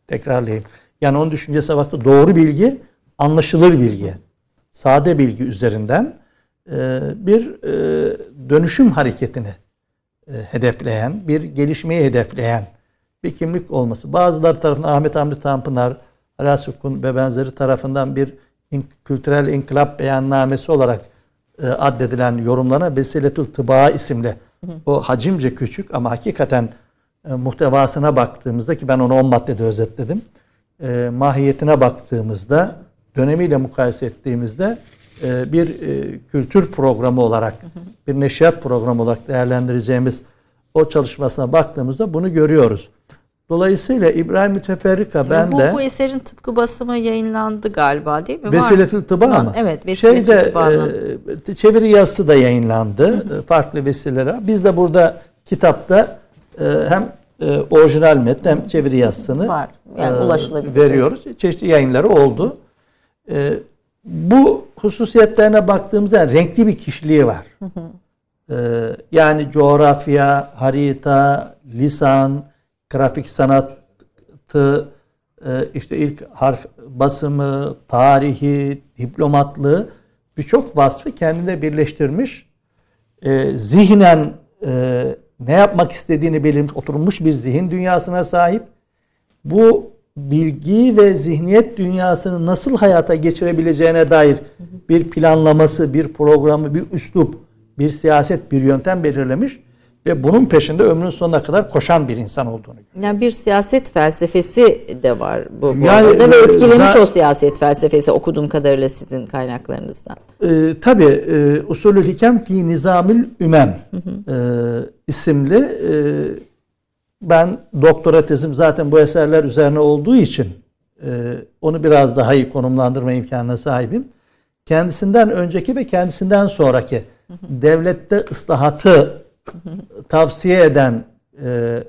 tekrarlayayım. Yani onun düşüncesi baktı doğru bilgi, anlaşılır bilgi, sade bilgi üzerinden e, bir e, dönüşüm hareketini e, hedefleyen, bir gelişmeyi hedefleyen bir kimlik olması. Bazıları tarafından Ahmet Hamdi Tanpınar, Alasukun ve benzeri tarafından bir kültürel inkılap beyannamesi olarak addedilen yorumlarına Vesiletül Tıba isimli o hacimce küçük ama hakikaten muhtevasına baktığımızda ki ben onu 10 maddede özetledim. Mahiyetine baktığımızda dönemiyle mukayese ettiğimizde e, bir e, kültür programı olarak bir neşriyat programı olarak değerlendireceğimiz o çalışmasına baktığımızda bunu görüyoruz. Dolayısıyla İbrahim Müteferrika ben bu, de bu eserin tıpkı basımı yayınlandı galiba değil mi? Vesiletül Tıba mı? Evet, Vesiletül Tıba'nın. e, çeviri yazısı da yayınlandı. e, Farklı vesileler. Biz de burada kitapta e, hem e, orijinal metni hem çeviri yazısını Var. Yani ulaşılabilir. veriyoruz. Çeşitli yayınları oldu. E, bu hususiyetlerine baktığımızda renkli bir kişiliği var. E, yani coğrafya, harita, lisan, grafik sanatı, e, işte ilk harf basımı, tarihi, diplomatlığı birçok vasfı kendine birleştirmiş. E, zihnen e, ne yapmak istediğini belirmiş, oturmuş bir zihin dünyasına sahip. Bu bilgi ve zihniyet dünyasını nasıl hayata geçirebileceğine dair bir planlaması, bir programı, bir üslup, bir siyaset, bir yöntem belirlemiş ve bunun peşinde ömrünün sonuna kadar koşan bir insan olduğunu Yani bir siyaset felsefesi de var bu, bu Yani, arada ve e, etkilemiş o siyaset felsefesi okuduğum kadarıyla sizin kaynaklarınızdan. Ee, tabii e, Usulül Hikem fi Nizamül Ümem e, isimli e, ben doktora tezim zaten bu eserler üzerine olduğu için e, onu biraz daha iyi konumlandırma imkanına sahibim. Kendisinden önceki ve kendisinden sonraki devlette ıslahatı tavsiye eden e,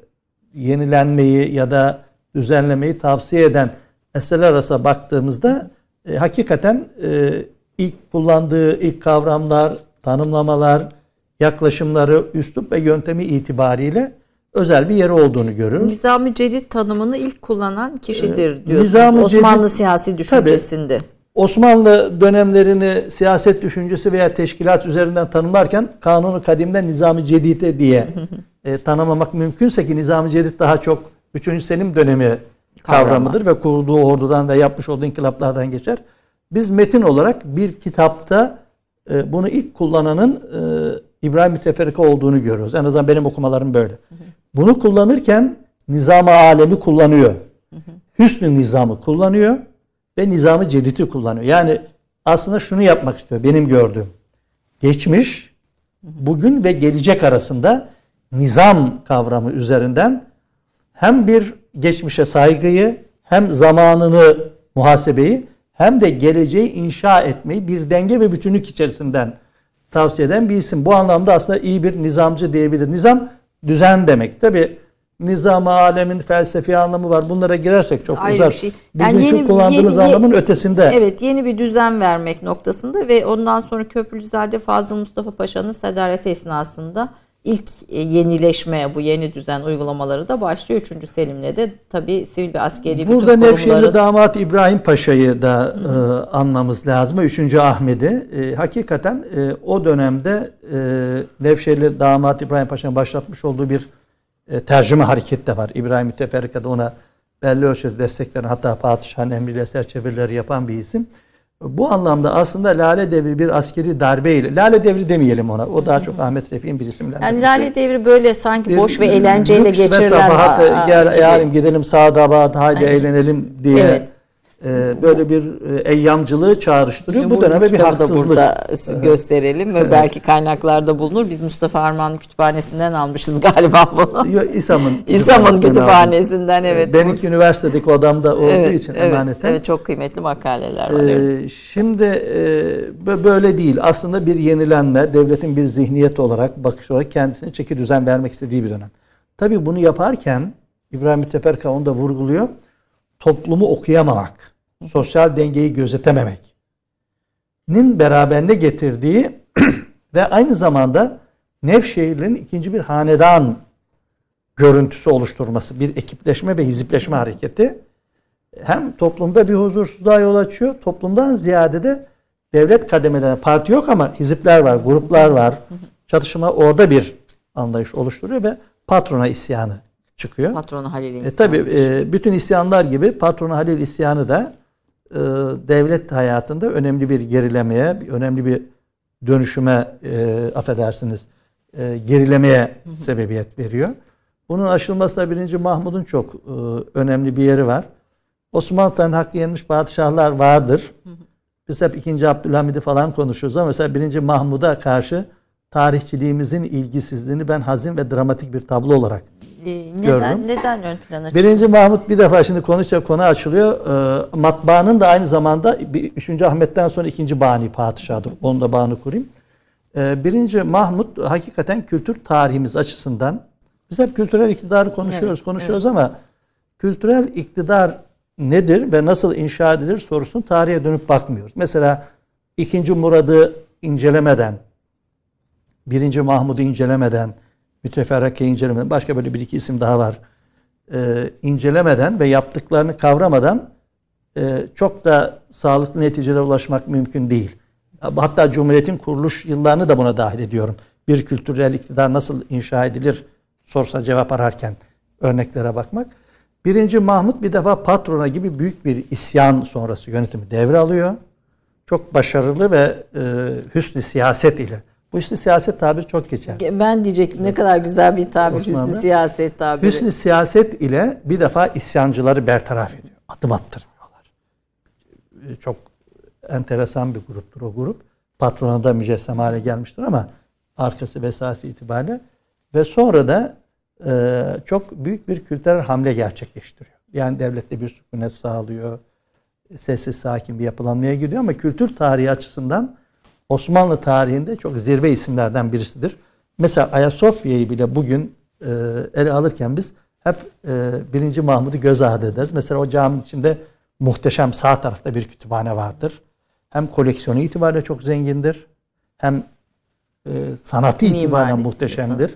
yenilenmeyi ya da düzenlemeyi tavsiye eden eserler arasında baktığımızda e, hakikaten e, ilk kullandığı ilk kavramlar, tanımlamalar, yaklaşımları, üslup ve yöntemi itibariyle özel bir yeri olduğunu görüyoruz. Nizami Cedid tanımını ilk kullanan kişidir diyorsunuz. Nizami Osmanlı Cedid- siyasi düşüncesinde. Osmanlı dönemlerini siyaset düşüncesi veya teşkilat üzerinden tanımlarken Kanunu Kadim'de Nizami Cedid'e diye e, tanımlamak mümkünse ki Nizami Cedid daha çok 3. Selim dönemi kavramıdır ve kurduğu ordudan ve yapmış olduğu inkılaplardan geçer. Biz metin olarak bir kitapta e, bunu ilk kullananın e, İbrahim Müteferrika olduğunu görüyoruz. En azından benim okumalarım böyle. Bunu kullanırken nizam alemi kullanıyor. Hüsnü nizamı kullanıyor ve nizamı cedidi kullanıyor. Yani aslında şunu yapmak istiyor benim gördüğüm. Geçmiş, bugün ve gelecek arasında nizam kavramı üzerinden hem bir geçmişe saygıyı hem zamanını muhasebeyi hem de geleceği inşa etmeyi bir denge ve bütünlük içerisinden tavsiye eden bir isim. Bu anlamda aslında iyi bir nizamcı diyebilir. Nizam düzen demek. Tabi nizam alemin felsefi anlamı var. Bunlara girersek çok Ayrı uzar. bir şey. Bugünkü yeni- kullandığımız yeni- anlamın ötesinde. Evet yeni bir düzen vermek noktasında ve ondan sonra Köprülüzade Fazıl Mustafa Paşa'nın sadaret esnasında ilk e, yenileşme bu yeni düzen uygulamaları da başlıyor. 3. Selim'le de tabii sivil ve askeri bütün Burada Nevşehirli kurumların damat İbrahim Paşa'yı da e, anmamız lazım. Üçüncü Ahmet'i. E, hakikaten e, o dönemde e, Nevşehirli damat İbrahim Paşa'nın başlatmış olduğu bir e, tercüme hareket de var. İbrahim Müteferrika da ona belli ölçüde destek veren hatta padişahın emriyle eser çevirileri yapan bir isim. Bu anlamda aslında Lale Devri bir askeri darbeyle, Lale Devri demeyelim ona. O daha çok Ahmet Refik'in bir isimler. yani Lale Devri böyle sanki boş ve Bir eğlenceyle lüks ve geçirilen aa, gel yarın gidelim Sağdabat haydi eğlenelim diye Evet. E, böyle bir e, eyyamcılığı çağrıştırıyor. Bu döneme bir haksızlık. burada gösterelim ve belki kaynaklarda bulunur. Biz Mustafa Armağan kütüphanesinden almışız galiba bunu. İSAM'ın İslam'ın kütüphanesinden evet. Benimki üniversitedeki odamda olduğu evet, için evet, emaneten. evet, çok kıymetli makaleler var. evet. Ee, şimdi e, bö- böyle değil. Aslında bir yenilenme, devletin bir zihniyet olarak, bakış olarak kendisine çeki düzen vermek istediği bir dönem. Tabii bunu yaparken İbrahim Müteferrika onu da vurguluyor. Toplumu okuyamamak, sosyal dengeyi gözetememek nin beraberinde getirdiği Ve aynı zamanda Nevşehir'in ikinci bir hanedan görüntüsü oluşturması, bir ekipleşme ve hizipleşme hareketi hem toplumda bir huzursuzluğa yol açıyor, toplumdan ziyade de devlet kademelerine parti yok ama hizipler var, gruplar var. Çatışma orada bir anlayış oluşturuyor ve patrona isyanı çıkıyor. Patronu Halil'in E tabi isyanı. bütün isyanlar gibi patronu Halil isyanı da e, devlet hayatında önemli bir gerilemeye, önemli bir dönüşüme e, affedersiniz e, gerilemeye sebebiyet veriyor. Bunun aşılmasında birinci Mahmud'un çok e, önemli bir yeri var. Osmanlı'dan hakkı yenmiş padişahlar vardır. Biz hep ikinci Abdülhamid'i falan konuşuyoruz ama mesela birinci Mahmud'a karşı tarihçiliğimizin ilgisizliğini ben hazin ve dramatik bir tablo olarak neden, gördüm. neden ön plana çıktı? Birinci Mahmut bir defa şimdi konuşacak konu açılıyor. Ee, matbaanın da aynı zamanda bir- üçüncü Ahmet'ten sonra ikinci bani padişahdır. Onu da bağını kurayım. Ee, birinci Mahmut hakikaten kültür tarihimiz açısından biz hep kültürel iktidarı konuşuyoruz, Evet, konuşuyoruz ama kültürel iktidar nedir ve nasıl inşa edilir sorusunu tarihe dönüp bakmıyoruz. Mesela ikinci Murad'ı incelemeden, birinci Mahmud'u incelemeden, müteferrikeyi incelemeden, başka böyle bir iki isim daha var. Ee, incelemeden ve yaptıklarını kavramadan e, çok da sağlıklı neticelere ulaşmak mümkün değil. Hatta Cumhuriyet'in kuruluş yıllarını da buna dahil ediyorum. Bir kültürel iktidar nasıl inşa edilir sorsa cevap ararken örneklere bakmak. Birinci Mahmut bir defa patrona gibi büyük bir isyan sonrası yönetimi devralıyor. Çok başarılı ve e, hüsnü siyaset ile. Hüsnü siyaset tabiri çok geçer. Ben diyecektim ne kadar güzel bir tabir Osmanlı. hüsnü siyaset tabiri. Hüsnü siyaset ile bir defa isyancıları bertaraf ediyor. Adım attırmıyorlar. Ee, Çok enteresan bir gruptur o grup. Patrona da mücessem hale gelmiştir ama arkası ve esası itibariyle ve sonra da e, çok büyük bir kültürel hamle gerçekleştiriyor. Yani devlette bir sükunet sağlıyor. Sessiz sakin bir yapılanmaya gidiyor ama kültür tarihi açısından Osmanlı tarihinde çok zirve isimlerden birisidir. Mesela Ayasofya'yı bile bugün e, ele alırken biz hep e, 1. Mahmud'u göz ardı ederiz. Mesela o caminin içinde muhteşem sağ tarafta bir kütüphane vardır. Hem koleksiyonu itibariyle çok zengindir. Hem e, sanatı itibariyle muhteşemdir.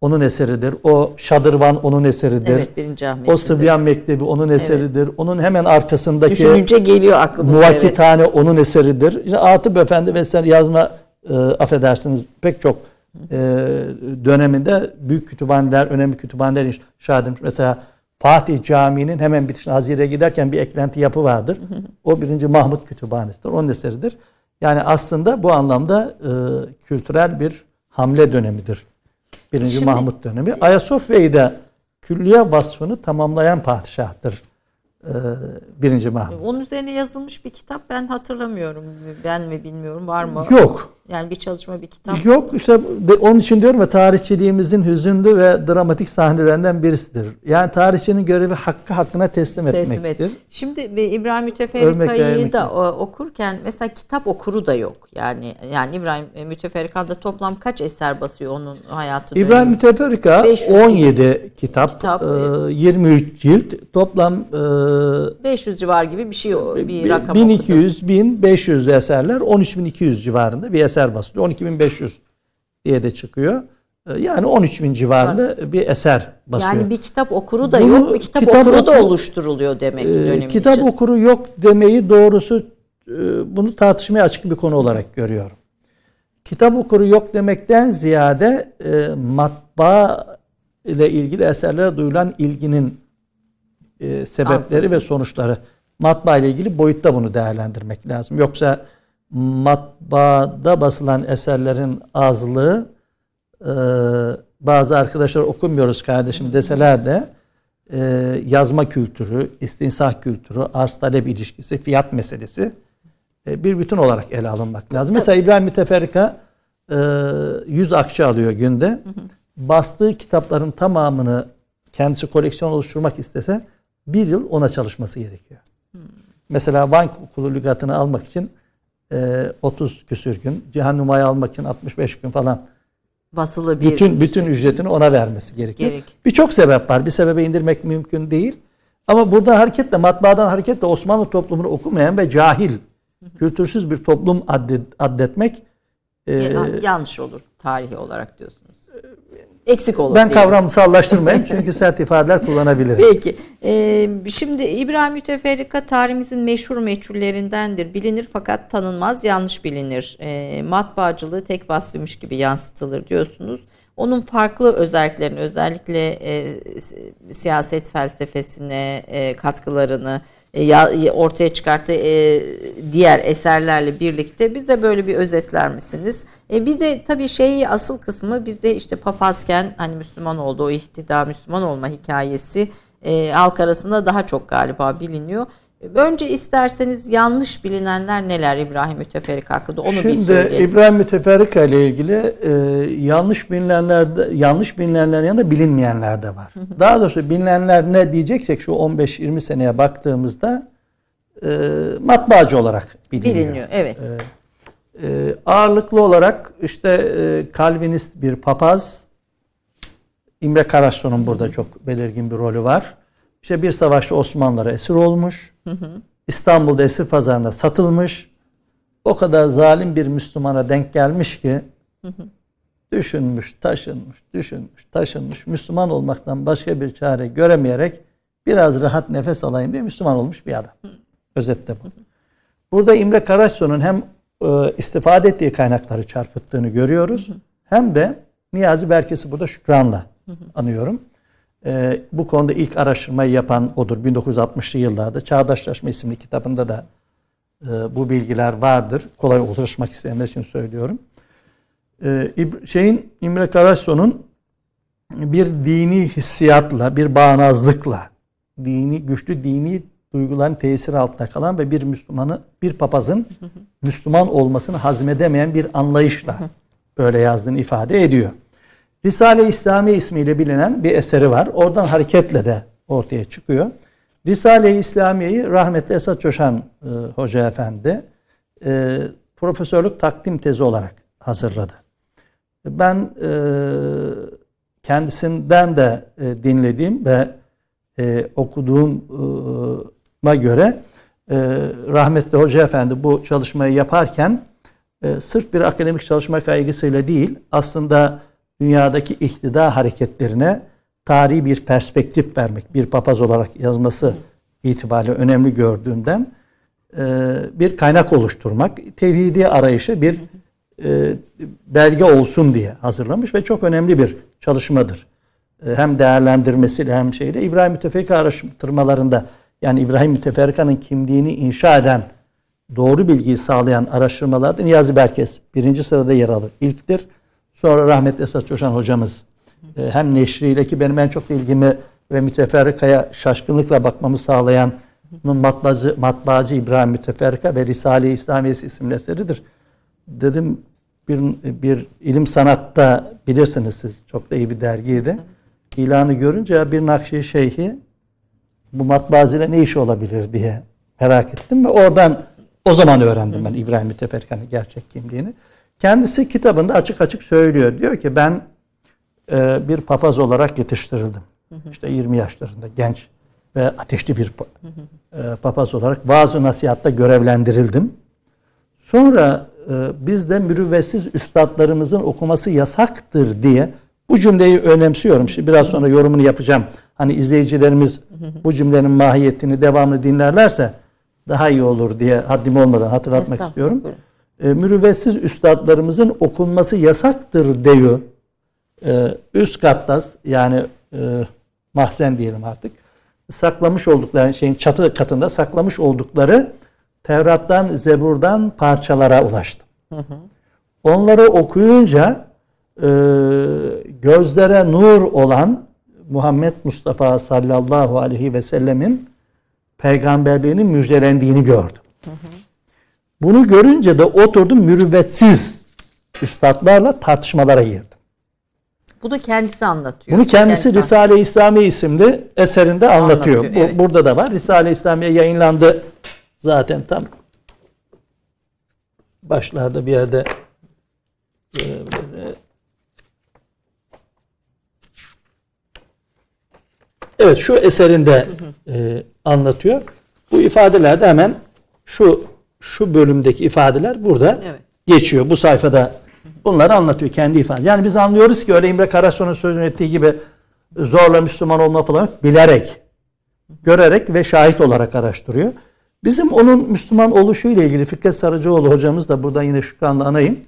Onun eseridir. O şadırvan onun eseridir. Evet birinci Ahmet. o Sıbyan Mektebi onun eseridir. Onun hemen arkasındaki Düşününce geliyor aklımıza. evet. Muvakitane onun eseridir. İşte Atıf Efendi vesaire yazma e, affedersiniz pek çok e, döneminde büyük kütüphaneler, önemli kütüphaneler inşa edilmiş. Mesela Fatih Camii'nin hemen bitişine Hazire'ye giderken bir eklenti yapı vardır. O birinci Mahmut Kütüphanesi'dir. Onun eseridir. Yani aslında bu anlamda e, kültürel bir hamle dönemidir. Birinci Şimdi- Mahmut dönemi. Ayasofya'yı da külliye vasfını tamamlayan padişahtır. E, birinci Mahmut. Onun üzerine yazılmış bir kitap ben hatırlamıyorum. Ben mi bilmiyorum var mı? Yok. Yani bir çalışma bir kitap. Yok işte de- onun için diyorum ya tarihçiliğimizin hüzünlü ve dramatik sahnelerinden birisidir. Yani tarihçinin görevi hakkı hakkına teslim, teslim etmektir. et. Şimdi bir İbrahim Müteferrika'yı da okurken mesela kitap okuru da yok. Yani yani İbrahim Müteferrika'da toplam kaç eser basıyor onun hayatı İbrahim dönemi? Müteferrika 500 17 kitap, kitap, e, 23 cilt, toplam e, 500 civar gibi bir şey bir bi- rakam okudum. 1200 1500 eserler 13200 civarında bir eser basılıyor. 12500 diye de çıkıyor. E, Yani 13000 civarında bir eser basıyor. Yani bir kitap okuru da Bunu yok. Bir kitap, kitap okuru da oku- oluşturuluyor demek ki Ee, dönemin kitap için. okuru yok demeyi doğrusu e, bunu tartışmaya açık bir konu olarak görüyorum. Kitap okuru yok demekten ziyade e, matbaa ile ilgili eserlere duyulan ilginin e, sebepleri ve sonuçları matbaa ile ilgili boyutta bunu değerlendirmek lazım. Yoksa matbaada basılan eserlerin azlığı e, bazı arkadaşlar okumuyoruz kardeşim deseler de e, yazma kültürü, istinsah kültürü, arz talep ilişkisi, fiyat meselesi e, bir bütün olarak ele alınmak lazım. Mesela İbrahim Müteferrika e, 100 akçe alıyor günde. Bastığı kitapların tamamını kendisi koleksiyon oluşturmak istese bir yıl ona çalışması gerekiyor. Mesela Van Okulu lügatını almak için e, 30 küsür gün, Cihan Numay'ı almak için 65 gün falan Basılı bir bütün bütün ücretini ona vermesi gerekiyor. Gerek. Birçok sebep var. Bir sebebe indirmek mümkün değil. Ama burada hareketle matbaadan hareketle Osmanlı toplumunu okumayan ve cahil, kültürsüz bir toplum addet, addetmek Ya- yanlış olur tarihi olarak diyorsunuz. Eksik olur. ben kavramsallaştırmayayım çünkü sert ifadeler kullanabilirim. Peki. Ee, şimdi İbrahim Müteferrika tarihimizin meşhur meçhullerindendir. Bilinir fakat tanınmaz, yanlış bilinir. Ee, matbaacılığı tek vasfıymış gibi yansıtılır diyorsunuz. Onun farklı özelliklerini, özellikle e, si- siyaset felsefesine e, katkılarını e, ya- ortaya çıkarttığı e, diğer eserlerle birlikte bize böyle bir özetler misiniz? E, bir de tabii şeyi asıl kısmı bizde işte papazken hani Müslüman oldu o ihtida Müslüman olma hikayesi e, halk arasında daha çok galiba biliniyor. Önce isterseniz yanlış bilinenler neler İbrahim Müteferrik hakkında onu bir Şimdi söyleyelim. İbrahim Müteferrika ile ilgili e, yanlış bilinenler yanlış bilinenlerin yanında bilinmeyenler de var. Daha doğrusu bilinenler ne diyeceksek şu 15-20 seneye baktığımızda e, matbaacı olarak biliniyor. Biliniyor evet. E, ağırlıklı olarak işte e, Calvinist bir papaz İmre Karasun'un burada çok belirgin bir rolü var. İşte bir savaşta Osmanlılara esir olmuş. İstanbul'da esir pazarında satılmış. O kadar zalim bir Müslümana denk gelmiş ki düşünmüş, taşınmış, düşünmüş, taşınmış. Müslüman olmaktan başka bir çare göremeyerek biraz rahat nefes alayım diye Müslüman olmuş bir adam. Özetle bu. Burada İmre Karaçso'nun hem e, istifade ettiği kaynakları çarpıttığını görüyoruz. Hem de Niyazi Berkes'i burada şükranla anıyorum. E, bu konuda ilk araştırmayı yapan odur. 1960'lı yıllarda Çağdaşlaşma isimli kitabında da e, bu bilgiler vardır. Kolay ulaşmak isteyenler için söylüyorum. E, şeyin İmre Karaçso'nun bir dini hissiyatla, bir bağnazlıkla, dini güçlü dini duyguların tesiri altında kalan ve bir Müslümanı, bir papazın Müslüman olmasını hazmedemeyen bir anlayışla öyle yazdığını ifade ediyor. Risale-i İslami ismiyle bilinen bir eseri var. Oradan hareketle de ortaya çıkıyor. Risale-i İslamiye'yi rahmetli Esat Coşan e, Hoca Efendi e, profesörlük takdim tezi olarak hazırladı. Ben e, kendisinden de e, dinlediğim ve e, okuduğuma göre e, rahmetli Hoca Efendi bu çalışmayı yaparken e, sırf bir akademik çalışma kaygısıyla değil aslında dünyadaki iktidar hareketlerine tarihi bir perspektif vermek, bir papaz olarak yazması itibariyle önemli gördüğünden e, bir kaynak oluşturmak, tevhidi arayışı bir e, belge olsun diye hazırlamış ve çok önemli bir çalışmadır. E, hem değerlendirmesiyle hem şeyle İbrahim Müteferrika araştırmalarında yani İbrahim Müteferrika'nın kimliğini inşa eden doğru bilgiyi sağlayan araştırmalarda Niyazi Berkes birinci sırada yer alır. İlktir. Sonra rahmetli Esat Coşan hocamız e, hem neşriyle ki benim en çok ilgimi ve müteferrikaya şaşkınlıkla bakmamı sağlayan bunun matbaacı, matbaacı İbrahim Müteferrika ve Risale-i İslamiyesi isimli eseridir. Dedim bir, bir ilim sanatta bilirsiniz siz çok da iyi bir dergiydi. İlanı görünce bir Nakşi Şeyhi bu matbaacıyla ne işi olabilir diye merak ettim ve oradan o zaman öğrendim ben İbrahim Müteferrika'nın gerçek kimliğini. Kendisi kitabında açık açık söylüyor. Diyor ki ben e, bir papaz olarak yetiştirildim. İşte 20 yaşlarında genç ve ateşli bir e, papaz olarak vaaz nasihatta görevlendirildim. Sonra e, biz de mürüvvetsiz üstadlarımızın okuması yasaktır diye bu cümleyi önemsiyorum. Şimdi biraz sonra yorumunu yapacağım. Hani izleyicilerimiz bu cümlenin mahiyetini devamlı dinlerlerse daha iyi olur diye haddim olmadan hatırlatmak istiyorum. E, mürüvvetsiz üstadlarımızın okunması yasaktır diyor. E, üst katta yani e, mahzen diyelim artık saklamış oldukları şeyin çatı katında saklamış oldukları Tevrat'tan, Zebur'dan parçalara ulaştım. Onları okuyunca e, gözlere nur olan Muhammed Mustafa sallallahu aleyhi ve sellemin peygamberliğinin müjdelendiğini gördüm. Bunu görünce de oturdum mürüvvetsiz üstadlarla tartışmalara girdim. Bu da kendisi anlatıyor. Bunu kendisi Risale-i İslami isimli eserinde anlatıyor. Anlatıyor, Bu, evet. Burada da var. Risale-i İslamiye yayınlandı. Zaten tam başlarda bir yerde e, Evet şu eserinde e, anlatıyor. Bu ifadeler de hemen şu şu bölümdeki ifadeler burada Evet. geçiyor. Bu sayfada Bunları anlatıyor kendi ifade. Yani biz anlıyoruz ki öyle İmre Karasu'nun sözünü ettiği gibi zorla Müslüman olma falan bilerek, görerek ve şahit olarak araştırıyor. Bizim onun Müslüman oluşu ile ilgili Fikret Sarıcıoğlu hocamız da burada yine şükranla anayım.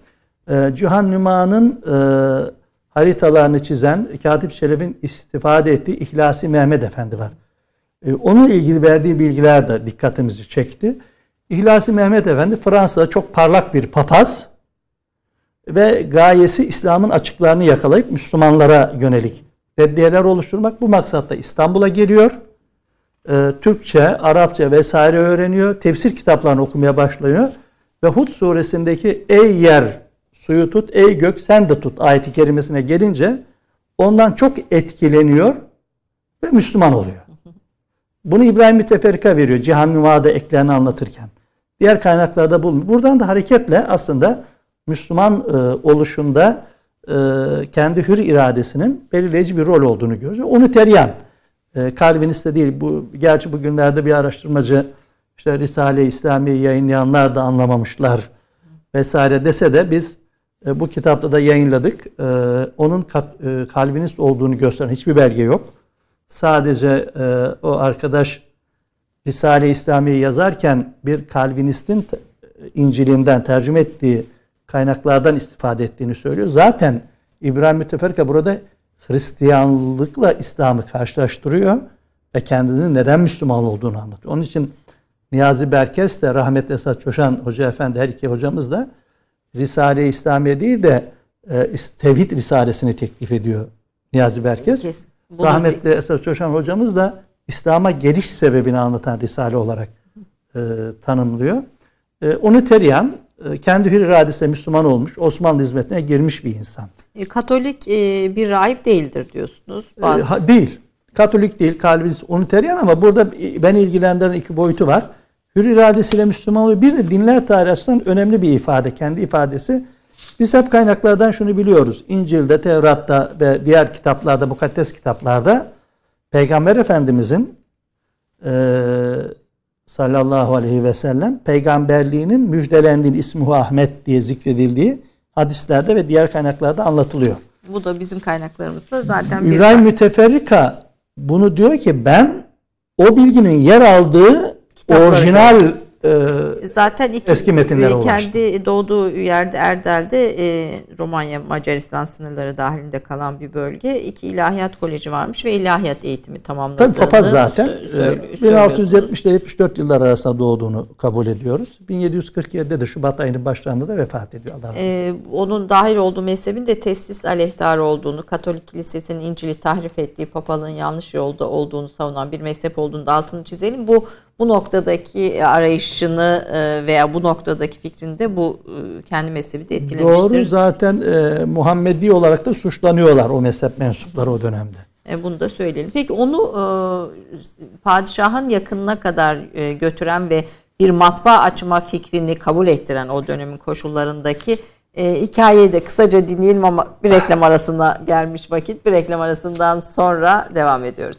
Ee, Cihan Nüma'nın e, haritalarını çizen Katip Şeref'in istifade ettiği İhlasi Mehmet Efendi var. E, onunla ilgili verdiği bilgiler de dikkatimizi çekti. İhlasi Mehmet Efendi Fransa'da çok parlak bir papaz ve gayesi İslam'ın açıklarını yakalayıp Müslümanlara yönelik reddiyeler oluşturmak. Bu maksatla İstanbul'a geliyor. E, Türkçe, Arapça vesaire öğreniyor. Tefsir kitaplarını okumaya başlıyor. Ve Hud suresindeki ey yer suyu tut, ey gök sen de tut ayeti kerimesine gelince ondan çok etkileniyor ve Müslüman oluyor. Bunu İbrahim Müteferrika veriyor Cihan Nüma'da eklerini anlatırken. Diğer kaynaklarda bulunmuyor. Buradan da hareketle aslında Müslüman e, oluşunda e, kendi hür iradesinin belirleyici bir rol olduğunu görüyoruz. Onu teryan, e, Calvinist de değil. Bu, gerçi bugünlerde bir araştırmacı işte Risale-i İslami'yi yayınlayanlar da anlamamışlar vesaire dese de biz e, bu kitapta da yayınladık. E, onun kat, e, Calvinist olduğunu gösteren hiçbir belge yok. Sadece e, o arkadaş Risale-i İslami'yi yazarken bir Calvinist'in İncil'inden tercüme ettiği kaynaklardan istifade ettiğini söylüyor. Zaten İbrahim Müteferrika burada Hristiyanlıkla İslam'ı karşılaştırıyor ve kendinin neden Müslüman olduğunu anlatıyor. Onun için Niyazi Berkes de rahmetli Esat Çoşan Hoca Efendi her iki hocamız da Risale-i İslamiye değil de e, Tevhid Risalesini teklif ediyor Niyazi Berkes. Kesin. Rahmetli Esat Çoşan hocamız da İslam'a geliş sebebini anlatan Risale olarak e, tanımlıyor. E, onu Teryan e, kendi hür iradesiyle Müslüman olmuş, Osmanlı hizmetine girmiş bir insan. E, Katolik e, bir rahip değildir diyorsunuz. Bazı... E, ha, değil. Katolik değil, Calvinist, Uniteryan ama burada beni ilgilendiren iki boyutu var. Hür iradesiyle Müslüman oluyor. Bir de dinler tarihi açısından önemli bir ifade, kendi ifadesi. Biz hep kaynaklardan şunu biliyoruz. İncil'de, Tevrat'ta ve diğer kitaplarda, mukaddes kitaplarda Peygamber Efendimizin e, sallallahu aleyhi ve sellem peygamberliğinin müjdelendiği ismi Ahmet diye zikredildiği hadislerde ve diğer kaynaklarda anlatılıyor. Bu da bizim kaynaklarımızda zaten İbrahim bir... Müteferrika bunu diyor ki ben o bilginin yer aldığı orijinal e, Zaten iki, eski metinlere ulaştı. Kendi doğduğu yerde Erdel'de e, Romanya Macaristan sınırları dahilinde kalan bir bölge. iki ilahiyat koleji varmış ve ilahiyat eğitimi tamamladığını Tabii papaz zaten. E, 1670 ile 74 yıllar arasında doğduğunu kabul ediyoruz. 1747'de de Şubat ayının başlarında da vefat ediyor. Allah e, onun dahil olduğu mezhebin de teslis aleyhtarı olduğunu, Katolik Kilisesi'nin İncil'i tahrif ettiği, papalığın yanlış yolda olduğunu savunan bir mezhep olduğunu da altını çizelim. Bu bu noktadaki arayışını e, veya bu noktadaki fikrini de bu e, kendi mezhebi de etkilemiştir. Doğru zaten e, Muhammedi olarak da suçlanıyorlar o mezhep mensupları o dönemde. E, bunu da söyleyelim. Peki onu e, padişahın yakınına kadar e, götüren ve bir matbaa açma fikrini kabul ettiren o dönemin koşullarındaki e, hikayeyi de kısaca dinleyelim ama bir reklam arasına gelmiş vakit. Bir reklam arasından sonra devam ediyoruz.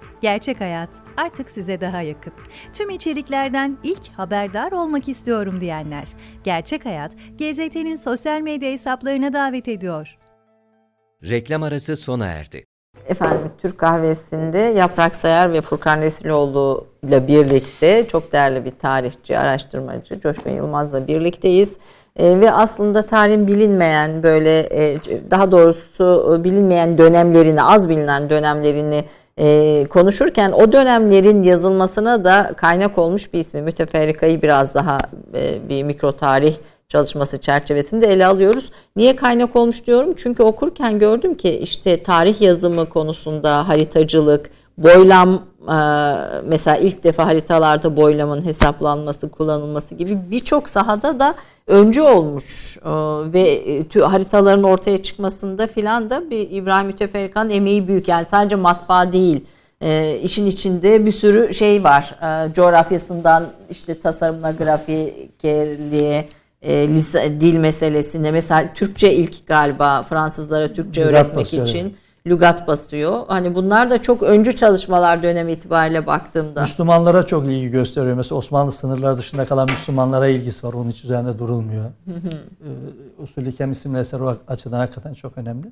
Gerçek Hayat artık size daha yakın. Tüm içeriklerden ilk haberdar olmak istiyorum diyenler. Gerçek Hayat, GZT'nin sosyal medya hesaplarına davet ediyor. Reklam arası sona erdi. Efendim Türk kahvesinde Yaprak Sayar ve Furkan Resiloğlu ile birlikte çok değerli bir tarihçi, araştırmacı Coşkun Yılmaz'la birlikteyiz. E, ve aslında tarihin bilinmeyen böyle e, daha doğrusu bilinmeyen dönemlerini, az bilinen dönemlerini e, konuşurken o dönemlerin yazılmasına da kaynak olmuş bir ismi. Müteferrikayı biraz daha e, bir mikro tarih çalışması çerçevesinde ele alıyoruz. Niye kaynak olmuş diyorum? Çünkü okurken gördüm ki işte tarih yazımı konusunda haritacılık, boylam e, mesela ilk defa haritalarda boylamın hesaplanması, kullanılması gibi birçok sahada da öncü olmuş E, ve e, haritaların ortaya çıkmasında filan da bir İbrahim Müteferrikan'ın emeği büyük. Yani sadece matbaa değil. E, işin içinde bir sürü şey var. E, coğrafyasından işte tasarımına, grafikerliğe, e, lise- dil meselesine mesela Türkçe ilk galiba Fransızlara Türkçe öğretmek için lügat basıyor. Hani bunlar da çok öncü çalışmalar dönem itibariyle baktığımda. Müslümanlara çok ilgi gösteriyor. Mesela Osmanlı sınırları dışında kalan Müslümanlara ilgisi var. Onun hiç üzerinde durulmuyor. Ee, Usulü Kem isimli eser o açıdan hakikaten çok önemli.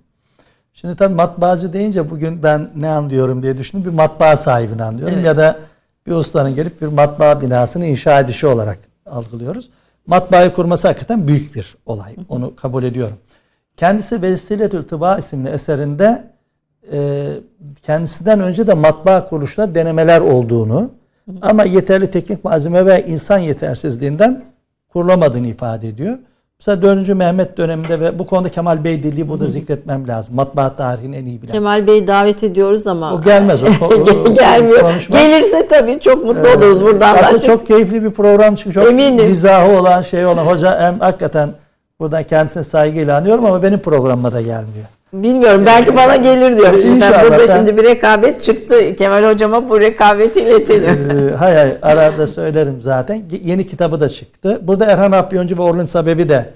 Şimdi tabii matbaacı deyince bugün ben ne anlıyorum diye düşündüm. Bir matbaa sahibini anlıyorum. Evet. Ya da bir ustanın gelip bir matbaa binasını inşa edişi olarak algılıyoruz. Matbaayı kurması hakikaten büyük bir olay. Onu kabul ediyorum. Kendisi Vesiletül Tıba isimli eserinde kendisinden önce de matbaa kuruluşunda denemeler olduğunu ama yeterli teknik malzeme ve insan yetersizliğinden kurulamadığını ifade ediyor. Mesela 4. Mehmet döneminde ve bu konuda Kemal Beydilli'yi burada zikretmem lazım. Matbaa tarihini en iyi bilen. Kemal Bey'i davet ediyoruz ama O gelmez, o- o- gelmiyor. konuşmaz. Gelirse tabii çok mutlu oluruz buradan. da. Aslında çok keyifli bir program çünkü çok Eminim. mizahı olan şey olan hoca hem hakikaten buradan kendisine saygıyla anıyorum ama benim programıma da gelmiyor. Bilmiyorum belki bana gelir diyorum. Şimdi ben burada ben- şimdi bir rekabet çıktı. Kemal hocama bu rekabeti iletelim. Ee, hay hay arada söylerim zaten. Yeni kitabı da çıktı. Burada Erhan Afyoncu ve Orlun Sabebi de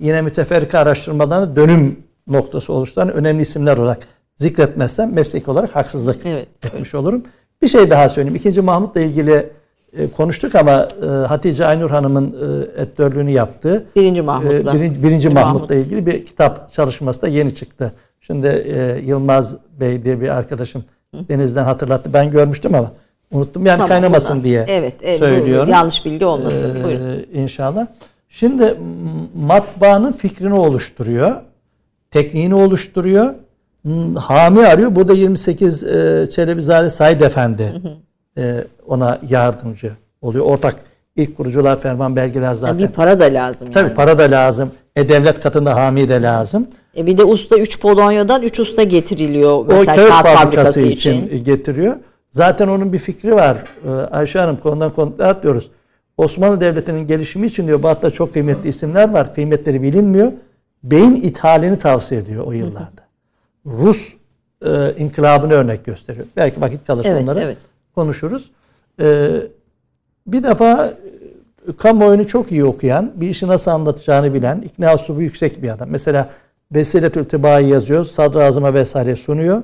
yine müteferrika araştırmalarını dönüm noktası oluşturan önemli isimler olarak zikretmezsem meslek olarak haksızlık Evet. etmiş olurum. Bir şey daha söyleyeyim. İkinci Mahmut'la ilgili e, konuştuk ama e, Hatice Aynur Hanım'ın e, editörlüğünü yaptığı Birinci Mahmut'la. e, birinci, birinci Mahmut. Mahmut'la ilgili bir kitap çalışması da yeni çıktı. Şimdi e, Yılmaz Bey diye bir arkadaşım Deniz'den hatırlattı. Ben görmüştüm ama unuttum. Yani Tamam, kaynamasın buradan. diye evet, evet, söylüyorum. yanlış bilgi olmasın. Ee, Buyurun. İnşallah. Şimdi matbaanın fikrini oluşturuyor. Tekniğini oluşturuyor. Hami arıyor. Burada 28 e, Çelebizade Said Efendi e, ona yardımcı oluyor. Ortak ilk kurucular ferman belgeler zaten. Yani bir para da lazım yani. Tabii para da lazım. E devlet katında hami de lazım. E bir de usta 3 Polonya'dan 3 usta getiriliyor o mesela kağıt kağıt fabrikası fabrikası için, için. getiriyor. Zaten onun bir fikri var. Ee, Ayşe Hanım konudan konuya atlıyoruz. Osmanlı Devleti'nin gelişimi için diyor Batı'da çok kıymetli isimler var. Kıymetleri bilinmiyor. Beyin ithalini tavsiye ediyor o yıllarda. Rus e, inkılabını örnek gösteriyor. Belki vakit kalırsa Evet, onları evet. Konuşuruz. Ee, bir defa e, kamuoyunu çok iyi okuyan, bir işi nasıl anlatacağını bilen, ikna üslubu yüksek bir adam. Mesela Vesiletül Tiba'yı yazıyor, sadrazama vesaire sunuyor.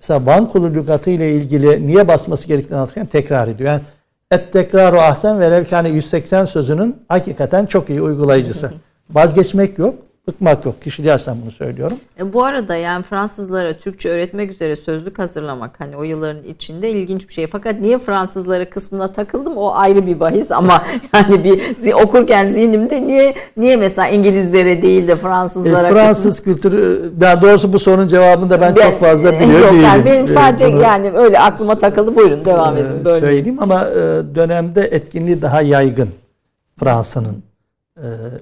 Mesela Vankulu lügatı ile ilgili niye basması gerektiğini anlatırken tekrar ediyor. Yani et tekraru ahsen ve levkâne 180 sözünün hakikaten çok iyi uygulayıcısı. Vazgeçmek yok, bıkmak yok. Kişiliği açısından bunu söylüyorum. E bu arada yani Fransızlara Türkçe öğretmek üzere sözlük hazırlamak hani o yılların içinde ilginç bir şey. Fakat niye Fransızlara kısmına takıldım o ayrı bir bahis ama yani bir okurken zihnimde niye niye mesela İngilizlere değil de E, Fransızlara Fransız kültürü, yani doğrusu bu sorunun cevabını da ben, Ben- çok fazla e, biliyor Yok değilim. yani benim E, sadece bunu- yani öyle aklıma takıldı. Buyurun devam Ee, edin. Böyle söyleyeyim ama e, dönemde etkinliği daha yaygın Fransa'nın e,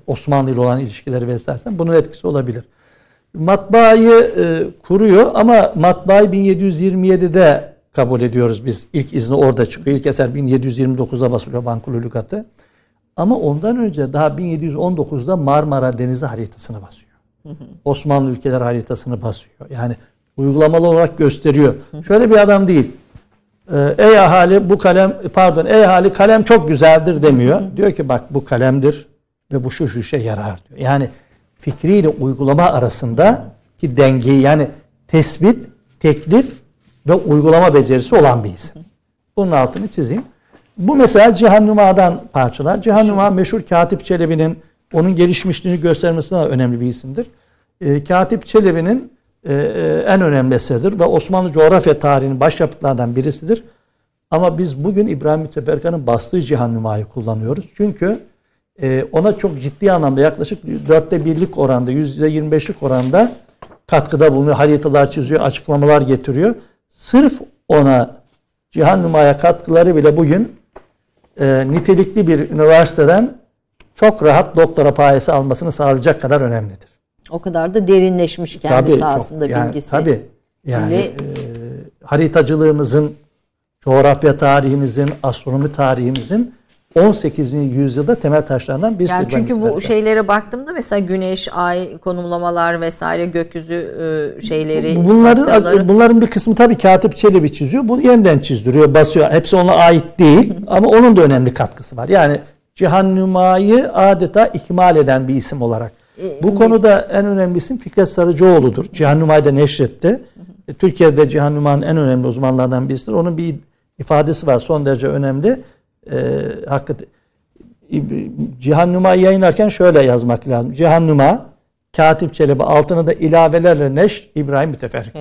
Osmanlı ile olan ilişkileri vesaire bunun etkisi olabilir. Matbaayı e, kuruyor ama matbaayı 1727'de kabul ediyoruz biz. İlk izni orada çıkıyor. İlk eser 1729'da basılıyor Bankulu Lügatı. Ama ondan önce daha 1719'da Marmara Denizi haritasını basıyor. Osmanlı ülkeler haritasını basıyor. Yani uygulamalı olarak gösteriyor. Şöyle bir adam değil. Ee, ey ahali bu kalem pardon ey ahali kalem çok güzeldir demiyor. Diyor ki bak bu kalemdir ve bu şu şu işe yarar diyor. Yani fikriyle uygulama arasında ki dengeyi yani tespit, teklif ve uygulama becerisi olan bir isim. Bunun altını çizeyim. Bu mesela Cihan Numa'dan parçalar. Cihan Numa meşhur Katip Çelebi'nin onun gelişmişliğini göstermesine önemli bir isimdir. Ee, Katip Çelebi'nin e, e, en önemli eseridir ve Osmanlı coğrafya tarihinin başyapıtlardan birisidir. Ama biz bugün İbrahim Müteferkan'ın bastığı Cihan Numa'yı kullanıyoruz. Çünkü e, ona çok ciddi anlamda yaklaşık dörtte birlik oranda, yüzde yirmi beşlik oranda katkıda bulunuyor. Haritalar çiziyor, açıklamalar getiriyor. Sırf ona Cihan Numa'ya katkıları bile bugün e, nitelikli bir üniversiteden çok rahat doktora payesi almasını sağlayacak kadar önemlidir. O kadar da derinleşmiş kendi Tabii, sahasında çok- yani, bilgisi. Tabii. Yani Ve- e, haritacılığımızın coğrafya tarihimizin, astronomi tarihimizin 18. yüzyılda temel taşlarından birisi. Yani çünkü bu şeylere baktığımda mesela güneş, ay konumlamalar vesaire gökyüzü e, şeyleri Bunların haritaları- bunların bir kısmı tabii Katip Çelebi çiziyor. Bunu yeniden çizdiriyor, basıyor. Hepsi ona ait değil ama onun da önemli katkısı var. Yani Cihan Nüma'yı adeta ikmal eden bir isim olarak. Bu konuda en önemli isim Fikret Sarıcıoğlu'dur. Cihan Nüma'yı da neşretti. E, Türkiye'de Cihan Nüma'nın en önemli uzmanlardan birisidir. Onun bir ifadesi var son derece önemli. E, hakikaten Cihan Numa yayınlarken şöyle yazmak lazım. Cihan Numa, Katip Çelebi altına da ilavelerle Neş İbrahim Müteferrik.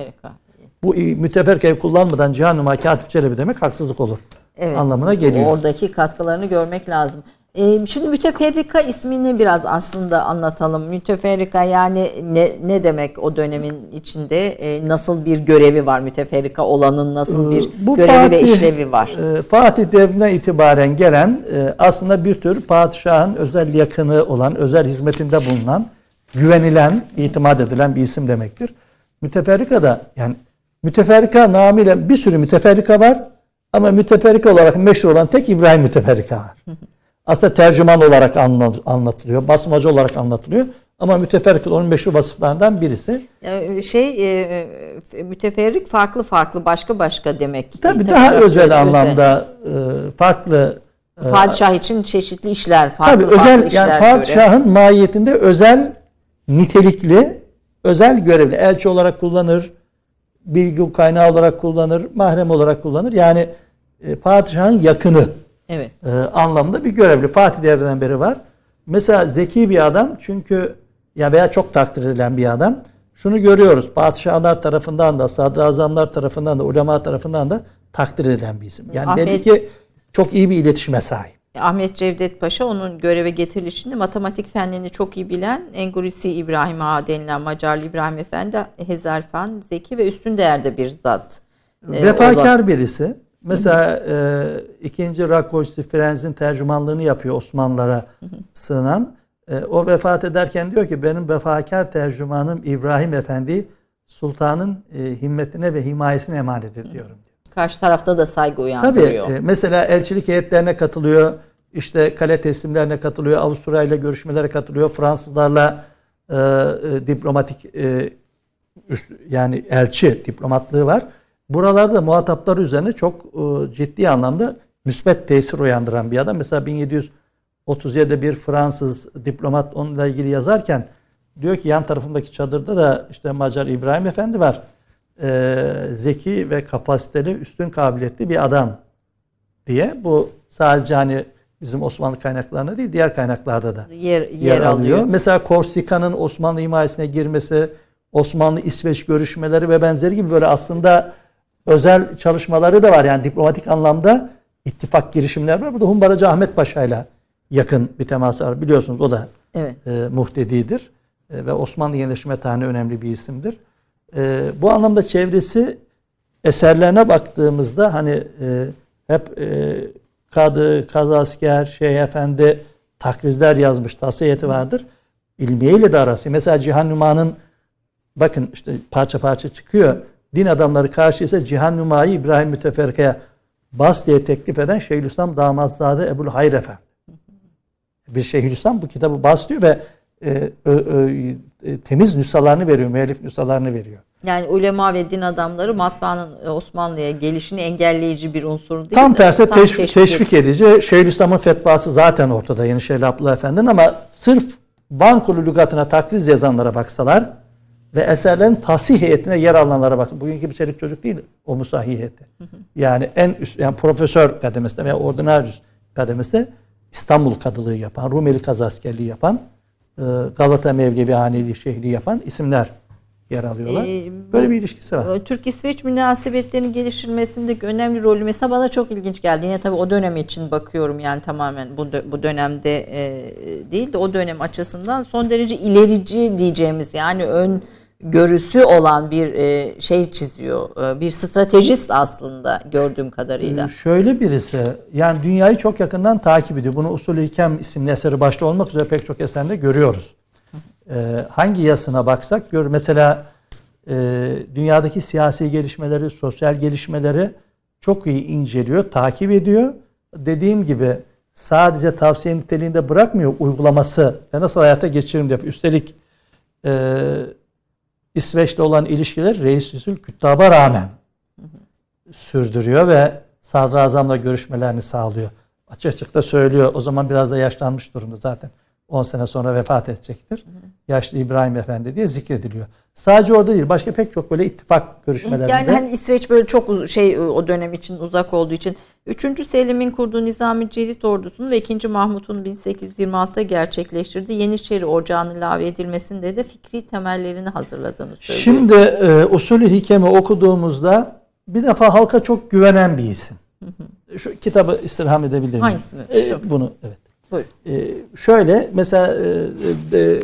Bu müteferrikeyi kullanmadan Cihan Numa, Katip Çelebi demek haksızlık olur. Evet. Anlamına geliyor. Oradaki katkılarını görmek lazım. Ee, şimdi müteferrika ismini biraz aslında anlatalım. Müteferrika yani ne, ne demek o dönemin içinde e, nasıl bir görevi var müteferrika olanın nasıl bir Ee, Bu görevi ve Fatih- işlevi var? e, Fatih devrinden itibaren gelen e, aslında bir tür padişahın özel yakını olan, özel hizmetinde bulunan, güvenilen, itimat edilen bir isim demektir. Müteferrika da yani müteferrika namıyla bir sürü müteferrika var ama müteferrika olarak meşhur olan tek İbrahim Müteferrika var. Aslında tercüman olarak anla- anlatılıyor, basmacı olarak anlatılıyor ama müteferrika onun meşhur vasıflarından birisi. Ee, şey e, e, müteferrik farklı farklı başka başka demek. Tabii Tabii daha farklı, özel anlamda e, farklı e, Padişah için çeşitli işler, farklı Tabii farklı özel işler yani göre. padişahın mahiyetinde özel nitelikli özel görevli elçi olarak kullanır, bilgi kaynağı olarak kullanır, mahrem olarak kullanır. Yani e, padişahın yakını Evet. e, anlamda bir görevli. Fatih devrinden beri var. Mesela zeki bir adam çünkü ya veya çok takdir edilen bir adam. Şunu görüyoruz. Padişahlar tarafından da, sadrazamlar tarafından da, ulema tarafından da takdir edilen bir isim. Yani Ahmet- belli ki çok iyi bir iletişime sahip. Ahmet Cevdet Paşa onun göreve getirilişinde matematik fenlerini çok iyi bilen Engurisi İbrahim Ağa denilen Macarlı İbrahim Efendi Hezarfen, zeki ve üstün değerde bir zat. Ee, Vefakar birisi. Mesela e, ikinci Rakoçsi Frenz'in tercümanlığını yapıyor Osmanlılara sığınan. E, o vefat ederken diyor ki benim vefakar tercümanım İbrahim Efendi sultanın e, himmetine ve himayesine emanet ediyorum. Karşı tarafta da saygı Tabii uyandırıyor. e, mesela elçilik heyetlerine katılıyor. işte kale teslimlerine katılıyor. Avusturya ile görüşmelere katılıyor. Fransızlarla e, e, diplomatik e, üst- yani elçi diplomatlığı var. Buralarda muhatapları üzerine çok e, ciddi anlamda müsbet tesir uyandıran bir adam. Mesela 1737'de bir Fransız diplomat onunla ilgili yazarken diyor ki yan tarafımdaki çadırda da işte Macar İbrahim Efendi var. E, zeki ve kapasiteli, üstün kabiliyetli bir adam diye. Bu sadece hani bizim Osmanlı kaynaklarında değil diğer kaynaklarda da yer, yer, yer, alıyor. alıyor. Mesela Korsika'nın Osmanlı himayesine girmesi, Osmanlı İsveç görüşmeleri ve benzeri gibi böyle aslında özel çalışmaları da var. Yani diplomatik anlamda ittifak girişimler var. Burada Humbaracı Ahmet Paşa ile yakın bir teması var. Biliyorsunuz o da Evet. e, muhtedidir E, ve Osmanlı yenileşme tarihinde önemli bir isimdir. E, bu anlamda çevresi eserlerine baktığımızda hani e, hep e, kadı, kazasker, şey efendi takrizler yazmış, tasiyeti vardır. İlmiyeyle de arası. Mesela Cihan Numa'nın bakın işte parça parça çıkıyor. Din adamları karşı ise Cihan Numa'yı İbrahim Müteferrika'ya bas diye teklif eden Şeyhülislam Damatzade Ebul Hayr Efendi. Bir Şeyhülislam bu kitabı bas diyor ve e, ö- ö- e, temiz nüshalarını veriyor, müellif nüshalarını veriyor. Yani ulema ve din adamları matbaanın e, Osmanlı'ya gelişini engelleyici bir unsur değil Tam de tersi tam teşvik, teşvik teşvik edici. Şeyhülislam'ın fetvası zaten ortada Yenişehirli Abdullah Efendi'nin ama sırf Bankulu lügatına takriz yazanlara baksalar ve eserlerin tasih heyetine yer alanlara bakın. Bugünkü bir çelik çocuk değil o musahih heyeti. Yani en üst, yani profesör kademesinde veya ordinarius kademesinde İstanbul kadılığı yapan, Rumeli kazaskerliği yapan, e, Galata Mevlevi Haneli Şehri yapan isimler yer alıyorlar. Ee, Böyle bir ilişkisi var. Türk-İsveç münasebetlerinin geliştirilmesindeki önemli rolü mesela bana çok ilginç geldi. Yine tabii o dönem için bakıyorum yani tamamen bu bu dönemde e, değil de o dönem açısından son derece ilerici diyeceğimiz yani ön görüsü olan bir e, şey çiziyor. E, bir stratejist aslında gördüğüm kadarıyla. Ee, Şöyle birisi yani dünyayı çok yakından takip ediyor. Bunu Usul-i İlkem isimli eseri başta olmak üzere pek çok eserde görüyoruz. Ee, hangi yasına baksak gör. Mesela e, dünyadaki siyasi gelişmeleri, sosyal gelişmeleri çok iyi inceliyor, takip ediyor. Dediğim gibi sadece tavsiye niteliğinde bırakmıyor uygulaması ve nasıl hayata geçiririm diye. Üstelik e, İsveç'le olan ilişkiler Reis Yüzül Küttab'a rağmen sürdürüyor ve sadrazamla görüşmelerini sağlıyor. Açık açık da söylüyor. O zaman biraz da yaşlanmış durumda zaten. 10 sene sonra vefat edecektir. Yaşlı İbrahim Efendi diye zikrediliyor. Sadece orada değil. Başka pek çok böyle ittifak görüşmelerinde. Yani hani İsveç böyle çok şey o dönem için uzak olduğu için 3. Selim'in kurduğu Nizami Cerit ordusunu ve 2. Mahmut'un 1826'da gerçekleştirdiği Yeniçeri Ocağı'nın ilave edilmesinde de fikri temellerini hazırladığını söylüyor. Şimdi e, usulü hikemi okuduğumuzda bir defa halka çok güvenen bir isim. Şu kitabı istirham edebilir miyim? Hangisi? E, bunu evet. Buyurun. E, şöyle mesela e, e,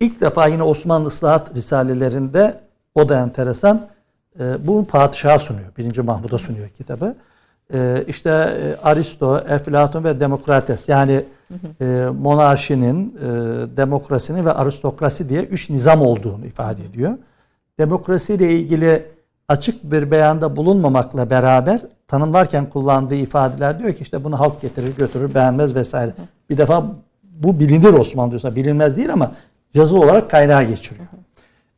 ilk defa yine Osmanlı Islahat Risalelerinde o da enteresan. E, bunu padişaha sunuyor. Birinci Mahmud'a sunuyor kitabı. E, işte e, Aristo, Eflatun ve Demokrates yani e, monarşinin, e, demokrasinin ve aristokrasi diye üç nizam olduğunu ifade ediyor. Demokrasiyle ilgili açık bir beyanda bulunmamakla beraber tanımlarken kullandığı ifadeler diyor ki işte bunu halk getirir götürür beğenmez vesaire. Bir defa bu bilinir Osmanlı diyorsa bilinmez değil ama yazılı olarak kaynağa geçiriyor.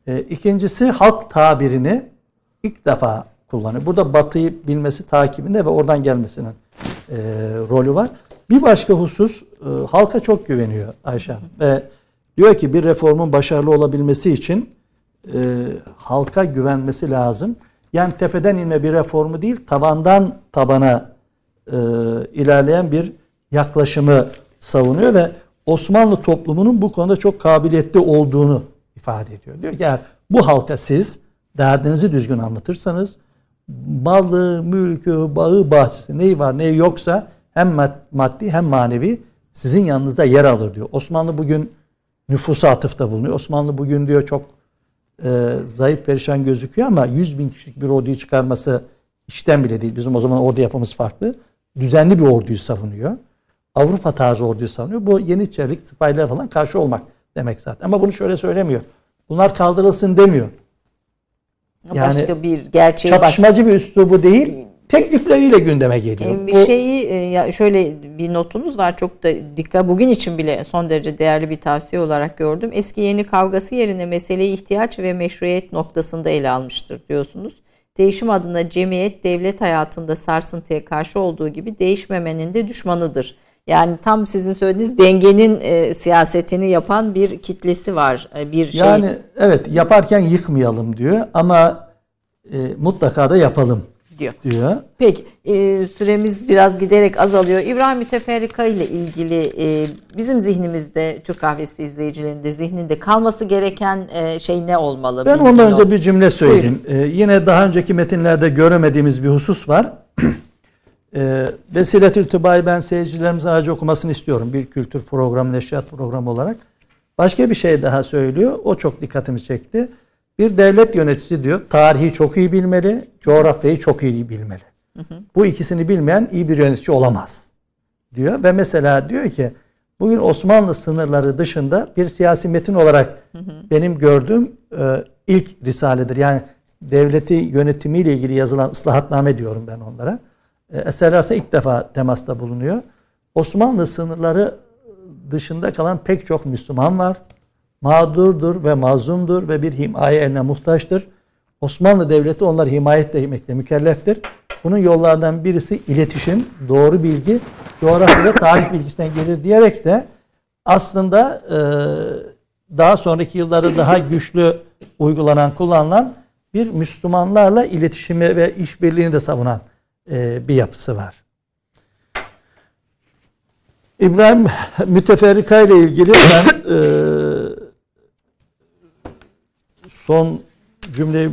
E, ikincisi halk tabirini ilk defa kullanıyor. Burada batıyı bilmesi takibinde ve oradan gelmesinin e, rolü var. Bir başka husus e, halka çok güveniyor Ayşe Hanım. Ve diyor ki bir reformun başarılı olabilmesi için e, halka güvenmesi lazım. Yani tepeden inme bir reformu değil, tabandan tabana e, ilerleyen bir yaklaşımı savunuyor ve Osmanlı toplumunun bu konuda çok kabiliyetli olduğunu ifade ediyor. Diyor ki eğer bu halka siz derdinizi düzgün anlatırsanız malı, mülkü, bağı, bahçesi neyi var neyi yoksa hem mad- maddi hem manevi sizin yanınızda yer alır diyor. Osmanlı bugün nüfusa atıfta bulunuyor. Osmanlı bugün diyor çok e, zayıf perişan gözüküyor ama 100 bin kişilik bir orduyu çıkarması işten bile değil. Bizim o zaman ordu yapımız farklı. Düzenli bir orduyu savunuyor. Avrupa tarzı orduyu savunuyor. Bu Yeniçerilik, sipahiler falan karşı olmak demek zaten. Ama bunu şöyle söylemiyor. Bunlar kaldırılsın demiyor. Yani başka bir gerçeği Çatışmacı bir üslubu değil, teklifleriyle gündeme geliyor. Bir şeyi e, ya şöyle bir notunuz var çok da dikkat bugün için bile son derece değerli bir tavsiye olarak gördüm. Eski yeni kavgası yerine meseleyi ihtiyaç ve meşruiyet noktasında ele almıştır diyorsunuz. Değişim adına cemiyet devlet hayatında sarsıntıya karşı olduğu gibi değişmemenin de düşmanıdır. Yani tam sizin söylediğiniz dengenin e, siyasetini yapan bir kitlesi var. E, bir şey yani evet yaparken yıkmayalım diyor ama e, mutlaka da yapalım diyor. diyor. Peki e, süremiz biraz giderek azalıyor. İbrahim Müteferrika ile ilgili e, bizim zihnimizde Türk kahvesi izleyicilerinde zihninde kalması gereken e, şey ne olmalı? Ben Bilgin ondan ol- önce bir cümle söyleyeyim. Ee, yine daha önceki metinlerde göremediğimiz bir husus var. ee, Vesiletül Tıba'yı ben seyircilerimizin aracı okumasını istiyorum. Bir kültür programı, neşriyat programı olarak. Başka bir şey daha söylüyor. O çok dikkatimi çekti. Bir devlet yöneticisi diyor, tarihi çok iyi bilmeli, coğrafyayı çok iyi bilmeli. Bu ikisini bilmeyen iyi bir yönetici olamaz diyor. Ve mesela diyor ki bugün Osmanlı sınırları dışında bir siyasi metin olarak benim gördüğüm e, ilk risaledir. Yani devleti yönetimiyle ilgili yazılan ıslahatname diyorum ben onlara. E, eserlerse ilk defa temasta bulunuyor. Osmanlı sınırları dışında kalan pek çok Müslüman var. Mağdurdur ve mazlumdur ve bir himaye eline muhtaçtır. Osmanlı Devleti onları himayetle etmekle mükelleftir. Bunun yollardan birisi iletişim, doğru bilgi, coğrafya ve tarih bilgisinden gelir diyerek de aslında e, daha sonraki yıllarda daha güçlü uygulanan, kullanılan bir Müslümanlarla iletişimi ve işbirliğini de savunan e, bir yapısı var. İbrahim Müteferrika ile ilgili ben e, son cümleyi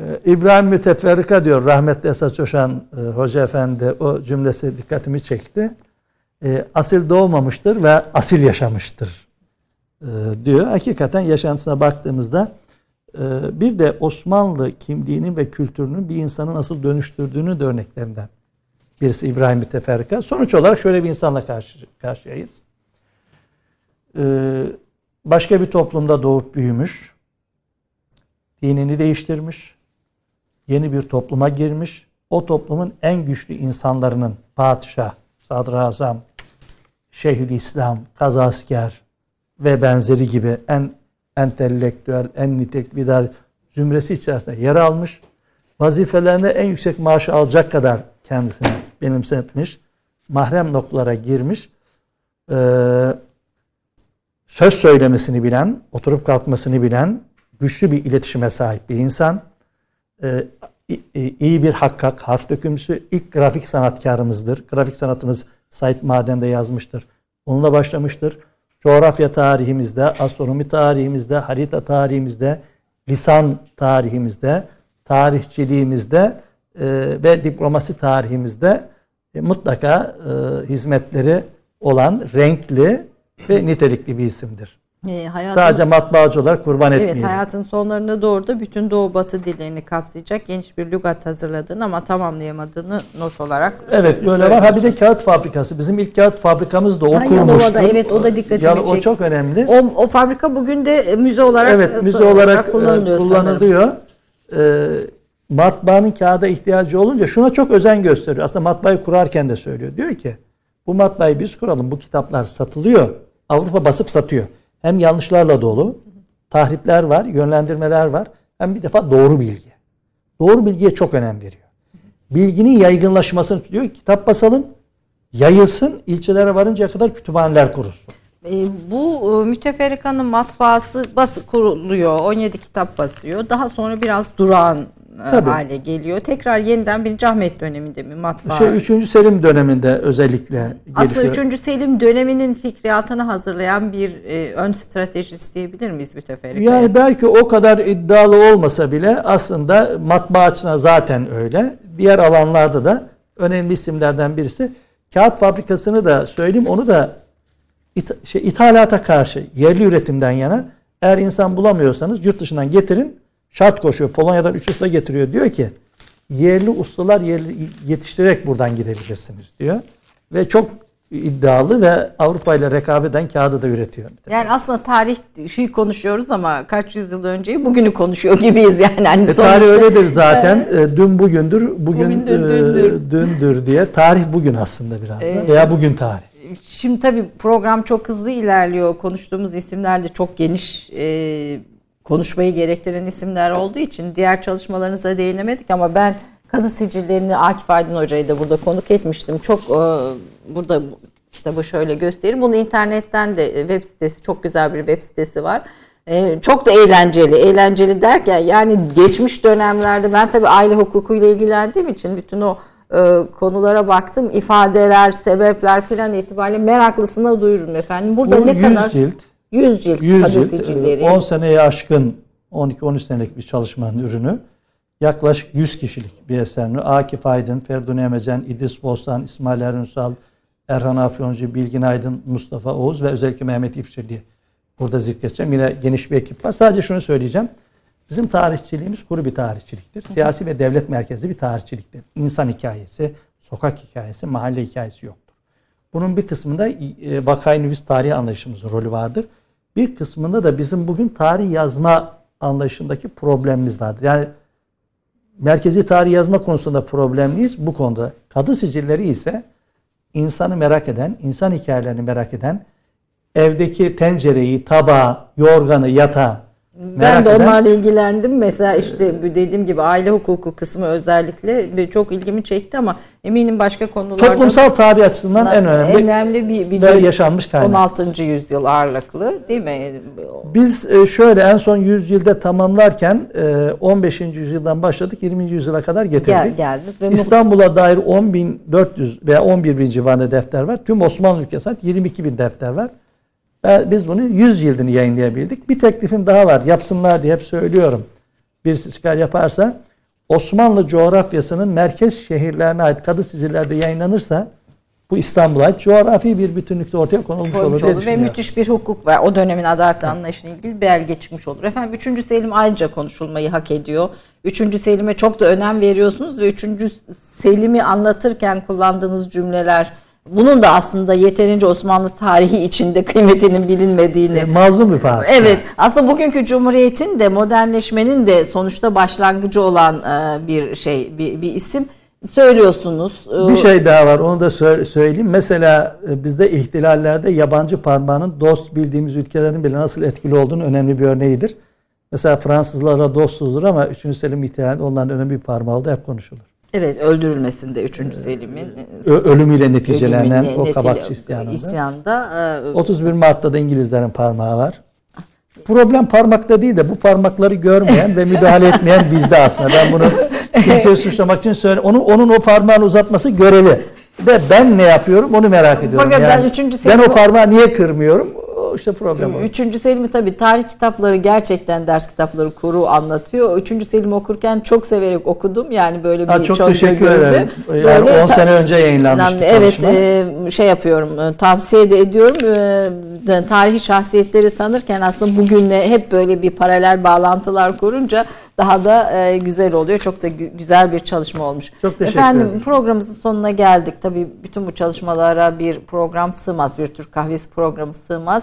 Ee, İbrahim Müteferrika diyor rahmetli Esat Çoşan e, Hoca Efendi o cümlesi dikkatimi çekti. E, asil doğmamıştır ve asil yaşamıştır e, diyor. Hakikaten yaşantısına baktığımızda e, bir de Osmanlı kimliğinin ve kültürünün bir insanı nasıl dönüştürdüğünü de örneklerinden birisi İbrahim Müteferrika. Sonuç olarak şöyle bir insanla karşı, karşıyayız. E, başka bir toplumda doğup büyümüş, dinini değiştirmiş, yeni bir topluma girmiş, o toplumun en güçlü insanlarının padişah, sadrazam, şeyhülislam, kazasker ve benzeri gibi en entelektüel, en nitelikli zümresi içerisinde yer almış. Vazifelerinde en yüksek maaşı alacak kadar kendisini benimsetmiş. Mahrem noktalara girmiş. Ee, söz söylemesini bilen, oturup kalkmasını bilen, güçlü bir iletişime sahip bir insan. Ee, iyi bir hakkak, harf dökümcüsü, ilk grafik sanatkarımızdır. Grafik sanatımız Said Maden'de yazmıştır. Onunla başlamıştır. Coğrafya tarihimizde, astronomi tarihimizde, harita tarihimizde, lisan tarihimizde, tarihçiliğimizde e, ve diplomasi tarihimizde e, mutlaka e, hizmetleri olan renkli ve nitelikli bir isimdir. E, hayatın, Sadece matbaacı olarak kurban evet, etmeyelim. hayatın sonlarına doğru da bütün Doğu Batı dillerini kapsayacak geniş bir lügat hazırladığını ama tamamlayamadığını not olarak Evet böyle var. Ha bir de kağıt fabrikası. Bizim ilk kağıt fabrikamız da o Ha, kurmuştu. Yalova'da, evet, o da dikkatimi Yani O çekti. çok önemli. O, o fabrika bugün de e, müze olarak evet müze olarak e, kullanılıyor. sanırım. kullanılıyor. Ee, matbaanın kağıda ihtiyacı olunca şuna çok özen gösteriyor. Aslında matbaayı kurarken de söylüyor. Diyor ki bu matbaayı biz kuralım. Bu kitaplar satılıyor. Avrupa basıp satıyor. Hem yanlışlarla dolu, tahripler var, yönlendirmeler var. Hem bir defa doğru bilgi. Doğru bilgiye çok önem veriyor. Bilginin yaygınlaşmasını diyor ki kitap basalım, yayılsın, ilçelere varıncaya kadar kütüphaneler kurulsun. E, bu e, müteferrikanın matbaası bası kuruluyor. 17 kitap basıyor. Daha sonra biraz durağan Tabii. hale geliyor. Tekrar yeniden 1. Ahmet döneminde mi matbaa? Şey 3. Selim döneminde özellikle Aslında gelişiyor. 3. Selim döneminin fikriyatını hazırlayan bir e, ön stratejist diyebilir miyiz müteferrikaya? Yani belki o kadar iddialı olmasa bile aslında matbaa açısından zaten öyle. Diğer alanlarda da önemli isimlerden birisi. Kağıt fabrikasını da söyleyeyim onu da it- şey, ithalata karşı yerli üretimden yana eğer insan bulamıyorsanız yurt dışından getirin şart koşuyor. Polonya'dan 3 usta getiriyor. Diyor ki yerli ustalar yerli yetiştirerek buradan gidebilirsiniz diyor. Ve çok iddialı ve Avrupa ile rekabet eden kağıdı da üretiyor. Yani aslında tarih şeyi konuşuyoruz ama kaç yüzyıl önceyi bugünü konuşuyor gibiyiz yani. Hani E, tarih öyledir zaten. E, dün bugündür, bugün Bugün de e, dündür. dündür diye. Tarih bugün aslında biraz da. Veya bugün tarih. Şimdi tabii program çok hızlı ilerliyor. Konuştuğumuz isimler de çok geniş e, konuşmayı gerektiren isimler olduğu için diğer çalışmalarınıza değinemedik ama ben kadı sicillerini Akif Aydın Hoca'yı da burada konuk etmiştim. Çok e, burada kitabı şöyle göstereyim. Bunu internetten de e, web sitesi çok güzel bir web sitesi var. E, çok da eğlenceli. Eğlenceli derken yani geçmiş dönemlerde ben tabii aile hukukuyla ilgilendiğim için bütün o e, konulara baktım. ifadeler, sebepler filan itibariyle meraklısına duyururum efendim. Burada Bu ne 100 kadar cilt, 100 cilt 100 kadı cilt, sicilleri. e, 10 seneye aşkın 12-13 senelik bir çalışmanın ürünü. Yaklaşık 100 kişilik bir eser. Akif Aydın, Ferdun Emecen, İdris Bostan, İsmail Erünsal, Erhan Afyoncu, Bilgin Aydın, Mustafa Oğuz ve özellikle Mehmet İpşirli burada zikredeceğim. Yine geniş bir ekip var. Sadece şunu söyleyeceğim. Bizim tarihçiliğimiz kuru bir tarihçiliktir. Siyasi ve devlet merkezli bir tarihçiliktir. İnsan hikayesi, sokak hikayesi, mahalle hikayesi yoktur. Bunun bir kısmında e, vakayı nüvis tarih anlayışımızın rolü vardır. Bir kısmında da bizim bugün tarih yazma anlayışındaki problemimiz vardır. Yani merkezi tarih yazma konusunda problemliyiz bu konuda. Kadı sicilleri ise insanı merak eden, insan hikayelerini merak eden, evdeki tencereyi, tabağı, yorganı, yatağı Ben merak de eden onlarla ilgilendim. Mesela işte dediğim gibi aile hukuku kısmı özellikle çok ilgimi çekti ama eminim başka konularda toplumsal tarih açısından en önemli önemli bir, bir yaşanmış kaynak. 16. yüzyıl ağırlıklı değil mi? Biz e, şöyle en son yüzyılda tamamlarken e, 15. yüzyıldan başladık 20. yüzyıla kadar getirdik. Gel, geldiniz ve İstanbul'a dair 10.400 veya 11 bin civarında defter var. Tüm Osmanlı ülkesi ait 22 bin defter var. Biz bunu 100 cildini yayınlayabildik. Bir teklifim daha var. Yapsınlar diye hep söylüyorum. Birisi çıkar yaparsa Osmanlı coğrafyasının merkez şehirlerine ait kadı sicillerde yayınlanırsa bu İstanbul'a ait coğrafi bir bütünlükte ortaya konulmuş olur koymuş diye olur ve müthiş bir hukuk var. O dönemin adalet anlayışına ilgili belge çıkmış olur. Efendim 3. Selim ayrıca konuşulmayı hak ediyor. 3. Selim'e çok da önem veriyorsunuz ve 3. Selim'i anlatırken kullandığınız cümleler bunun da aslında yeterince Osmanlı tarihi içinde kıymetinin bilinmediğini E, mazlum bir padişah. Evet. Aslında bugünkü cumhuriyetin de modernleşmenin de sonuçta başlangıcı olan e, bir şey, bir, bir isim söylüyorsunuz. E, Bir şey daha var onu da sö- söyleyeyim. Mesela e, bizde ihtilallerde yabancı parmağının dost bildiğimiz ülkelerin bile nasıl etkili olduğunu önemli bir örneğidir. Mesela Fransızlara dostuzdur ama 3. Selim ihtilalinde onların önemli bir parmağı oldu hep konuşulur. Evet, öldürülmesinde 3. Selim'in e, ölümüyle neticelenen ölümüne o kabakçı isyanında. isyanda e, 31 Mart'ta da İngilizlerin parmağı var. Problem parmakta değil de bu parmakları görmeyen ve müdahale etmeyen bizde aslında. Ben bunu kimseyi suçlamak için söyle. Onun, onun o parmağını uzatması görevi. Ve ben ne yapıyorum onu merak ediyorum. Fakat ben Yani üçüncü ben Selim'i- o parmağı niye kırmıyorum? O işte problem o. Üçüncü Selim'i tabii tarih kitapları gerçekten ders kitapları kuru anlatıyor. Üçüncü Selim okurken çok severek okudum. Yani böyle bir Ha, çok teşekkür gözü. ederim. Yani Böyle 10 ta- sene önce yayınlanmış bir Evet e, şey yapıyorum e, tavsiye de ediyorum. E, tarihi şahsiyetleri tanırken aslında bugünle hep böyle bir paralel bağlantılar kurunca daha da e, güzel oluyor. Çok da gü- güzel bir çalışma olmuş. Çok teşekkür Efendim ederim. programımızın sonuna geldik. Tabii bütün bu çalışmalara bir program sığmaz. Bir Türk kahvesi programı sığmaz.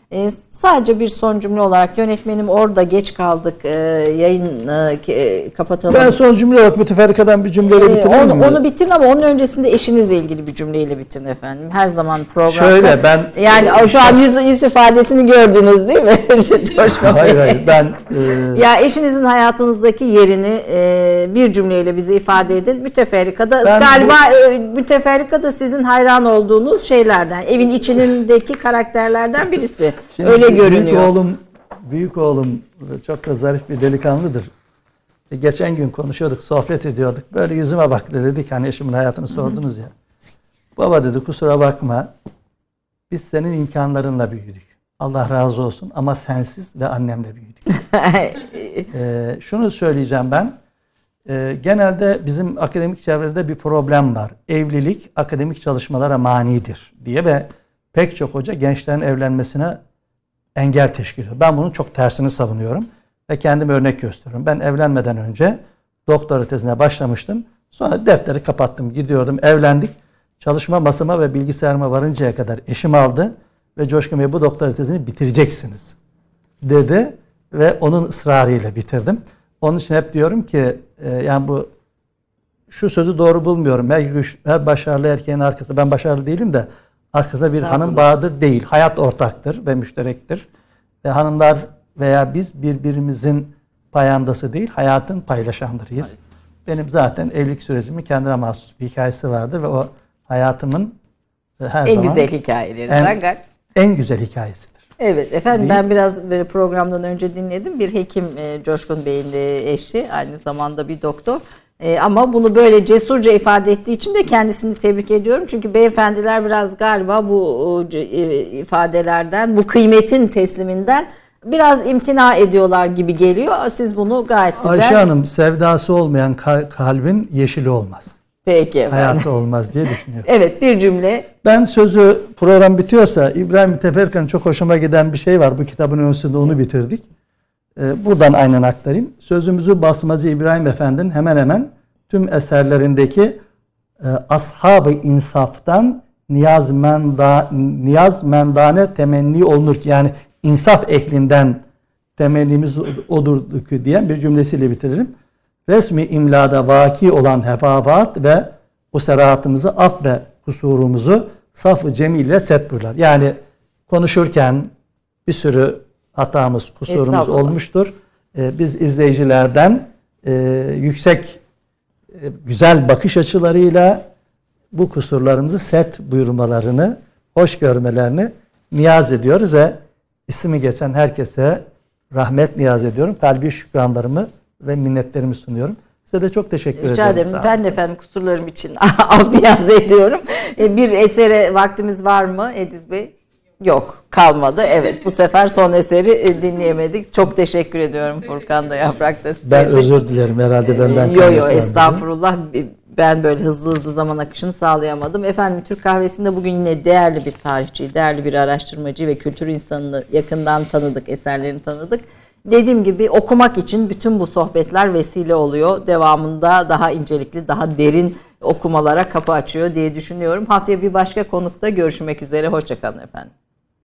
E, sadece bir son cümle olarak yönetmenim orada geç kaldık. E, yayın e, kapatalım. Ben son cümle olarak müteferrikadan bir cümleyle bitireyim onu, mi? onu bitirin ama onun öncesinde eşinizle ilgili bir cümleyle bitirin efendim. Her zaman programda. Şöyle, ben- Yani şu an yüz, yüz ifadesini gördünüz değil mi? Hayır hayır ben e, Ya eşinizin hayatınızdaki yerini e, bir cümleyle bize ifade edin. Müteferrikada Ben galiba e, müteferrikada sizin hayran olduğunuz şeylerden, evin içindeki karakterlerden birisi. Şimdi Öyle büyük görünüyor. oğlum, büyük oğlum çok da zarif bir delikanlıdır. E, geçen gün konuşuyorduk, sohbet ediyorduk. Böyle yüzüme baktı dedik hani eşimin hayatını sordunuz ya. Baba dedi kusura bakma. Biz senin imkanlarınla büyüdük. Allah razı olsun ama sensiz ve annemle büyüdük. Ee, şunu söyleyeceğim ben. Ee, genelde bizim akademik çevrede bir problem var. Evlilik akademik çalışmalara manidir diye ve pek çok hoca gençlerin evlenmesine engel teşkil ediyor. Ben bunun çok tersini savunuyorum ve kendime örnek gösteriyorum. Ben evlenmeden önce doktora tezine başlamıştım. Sonra defteri kapattım, gidiyordum, evlendik. Çalışma masama ve bilgisayarıma varıncaya kadar eşim aldı ve Coşkun Bey bu doktora tezini bitireceksiniz dedi ve onun ısrarıyla bitirdim. Onun için hep diyorum ki e, yani bu şu sözü doğru bulmuyorum. Her, her başarılı erkeğin arkasında ben başarılı değilim de arkasında bir hanım bağıdır değil. Hayat ortaktır ve müşterektir. Ve hanımlar veya biz birbirimizin payandası değil, hayatın paylaşandırıyız. Benim zaten evlilik sürecimin kendine mahsus bir hikayesi vardır ve o hayatımın e, her En zaman güzel hikayelerinden en, galiba. en güzel hikayesidir. Evet efendim Değil. ben biraz böyle programdan önce dinledim. Bir hekim e, Coşkun Bey'in eşi aynı zamanda bir doktor. E, ama bunu böyle cesurca ifade ettiği için de kendisini tebrik ediyorum. Çünkü beyefendiler biraz galiba bu e, ifadelerden, bu kıymetin tesliminden biraz imtina ediyorlar gibi geliyor. Siz bunu gayet güzel. Ayşe Hanım sevdası olmayan ka- kalbin yeşili olmaz. Peki efendim. Hayatı olmaz diye düşünüyorum. Evet bir cümle. Ben sözü program bitiyorsa İbrahim Teferkan'ın çok hoşuma giden bir şey var. Bu kitabın öncesinde onu bitirdik. Ee, buradan aynen aktarayım. Sözümüzü Basmacı İbrahim Efendi'nin hemen hemen tüm eserlerindeki e, ashab-ı insaftan niyaz, menda, niyaz mendane temenni olunur ki yani insaf ehlinden temennimiz odur ki diyen bir cümlesiyle bitiririm. Resmi imlada vaki olan hefavat ve o serahatımızı af ve kusurumuzu saf-ı cemil ile set buyurlar. Yani konuşurken bir sürü hatamız, kusurumuz olmuştur. Ee, biz izleyicilerden e, yüksek e, güzel bakış açılarıyla bu kusurlarımızı set buyurmalarını, hoş görmelerini niyaz ediyoruz ve ismi geçen herkese rahmet niyaz ediyorum. Kalbi şükranlarımı ve minnetlerimi sunuyorum. Size de çok teşekkür Rica ederim. ederim. Sağ Ben de efendim kusurlarım için af niyaz ediyorum. E, Bir esere vaktimiz var mı Ediz Bey? Yok kalmadı. Evet bu sefer son eseri e, dinleyemedik. Çok teşekkür ediyorum Furkan da Yaprak da Ben özür dilerim herhalde benden. Yo yo estağfurullah. Ben böyle hızlı hızlı zaman akışını sağlayamadım. Efendim Türk Kahvesi'nde bugün yine değerli bir tarihçi, değerli bir araştırmacı ve kültür insanını yakından tanıdık, eserlerini tanıdık. dediğim gibi okumak için bütün bu sohbetler vesile oluyor. Devamında daha incelikli, daha derin okumalara kapı açıyor diye düşünüyorum. Haftaya bir başka konukta görüşmek üzere. Hoşçakalın efendim.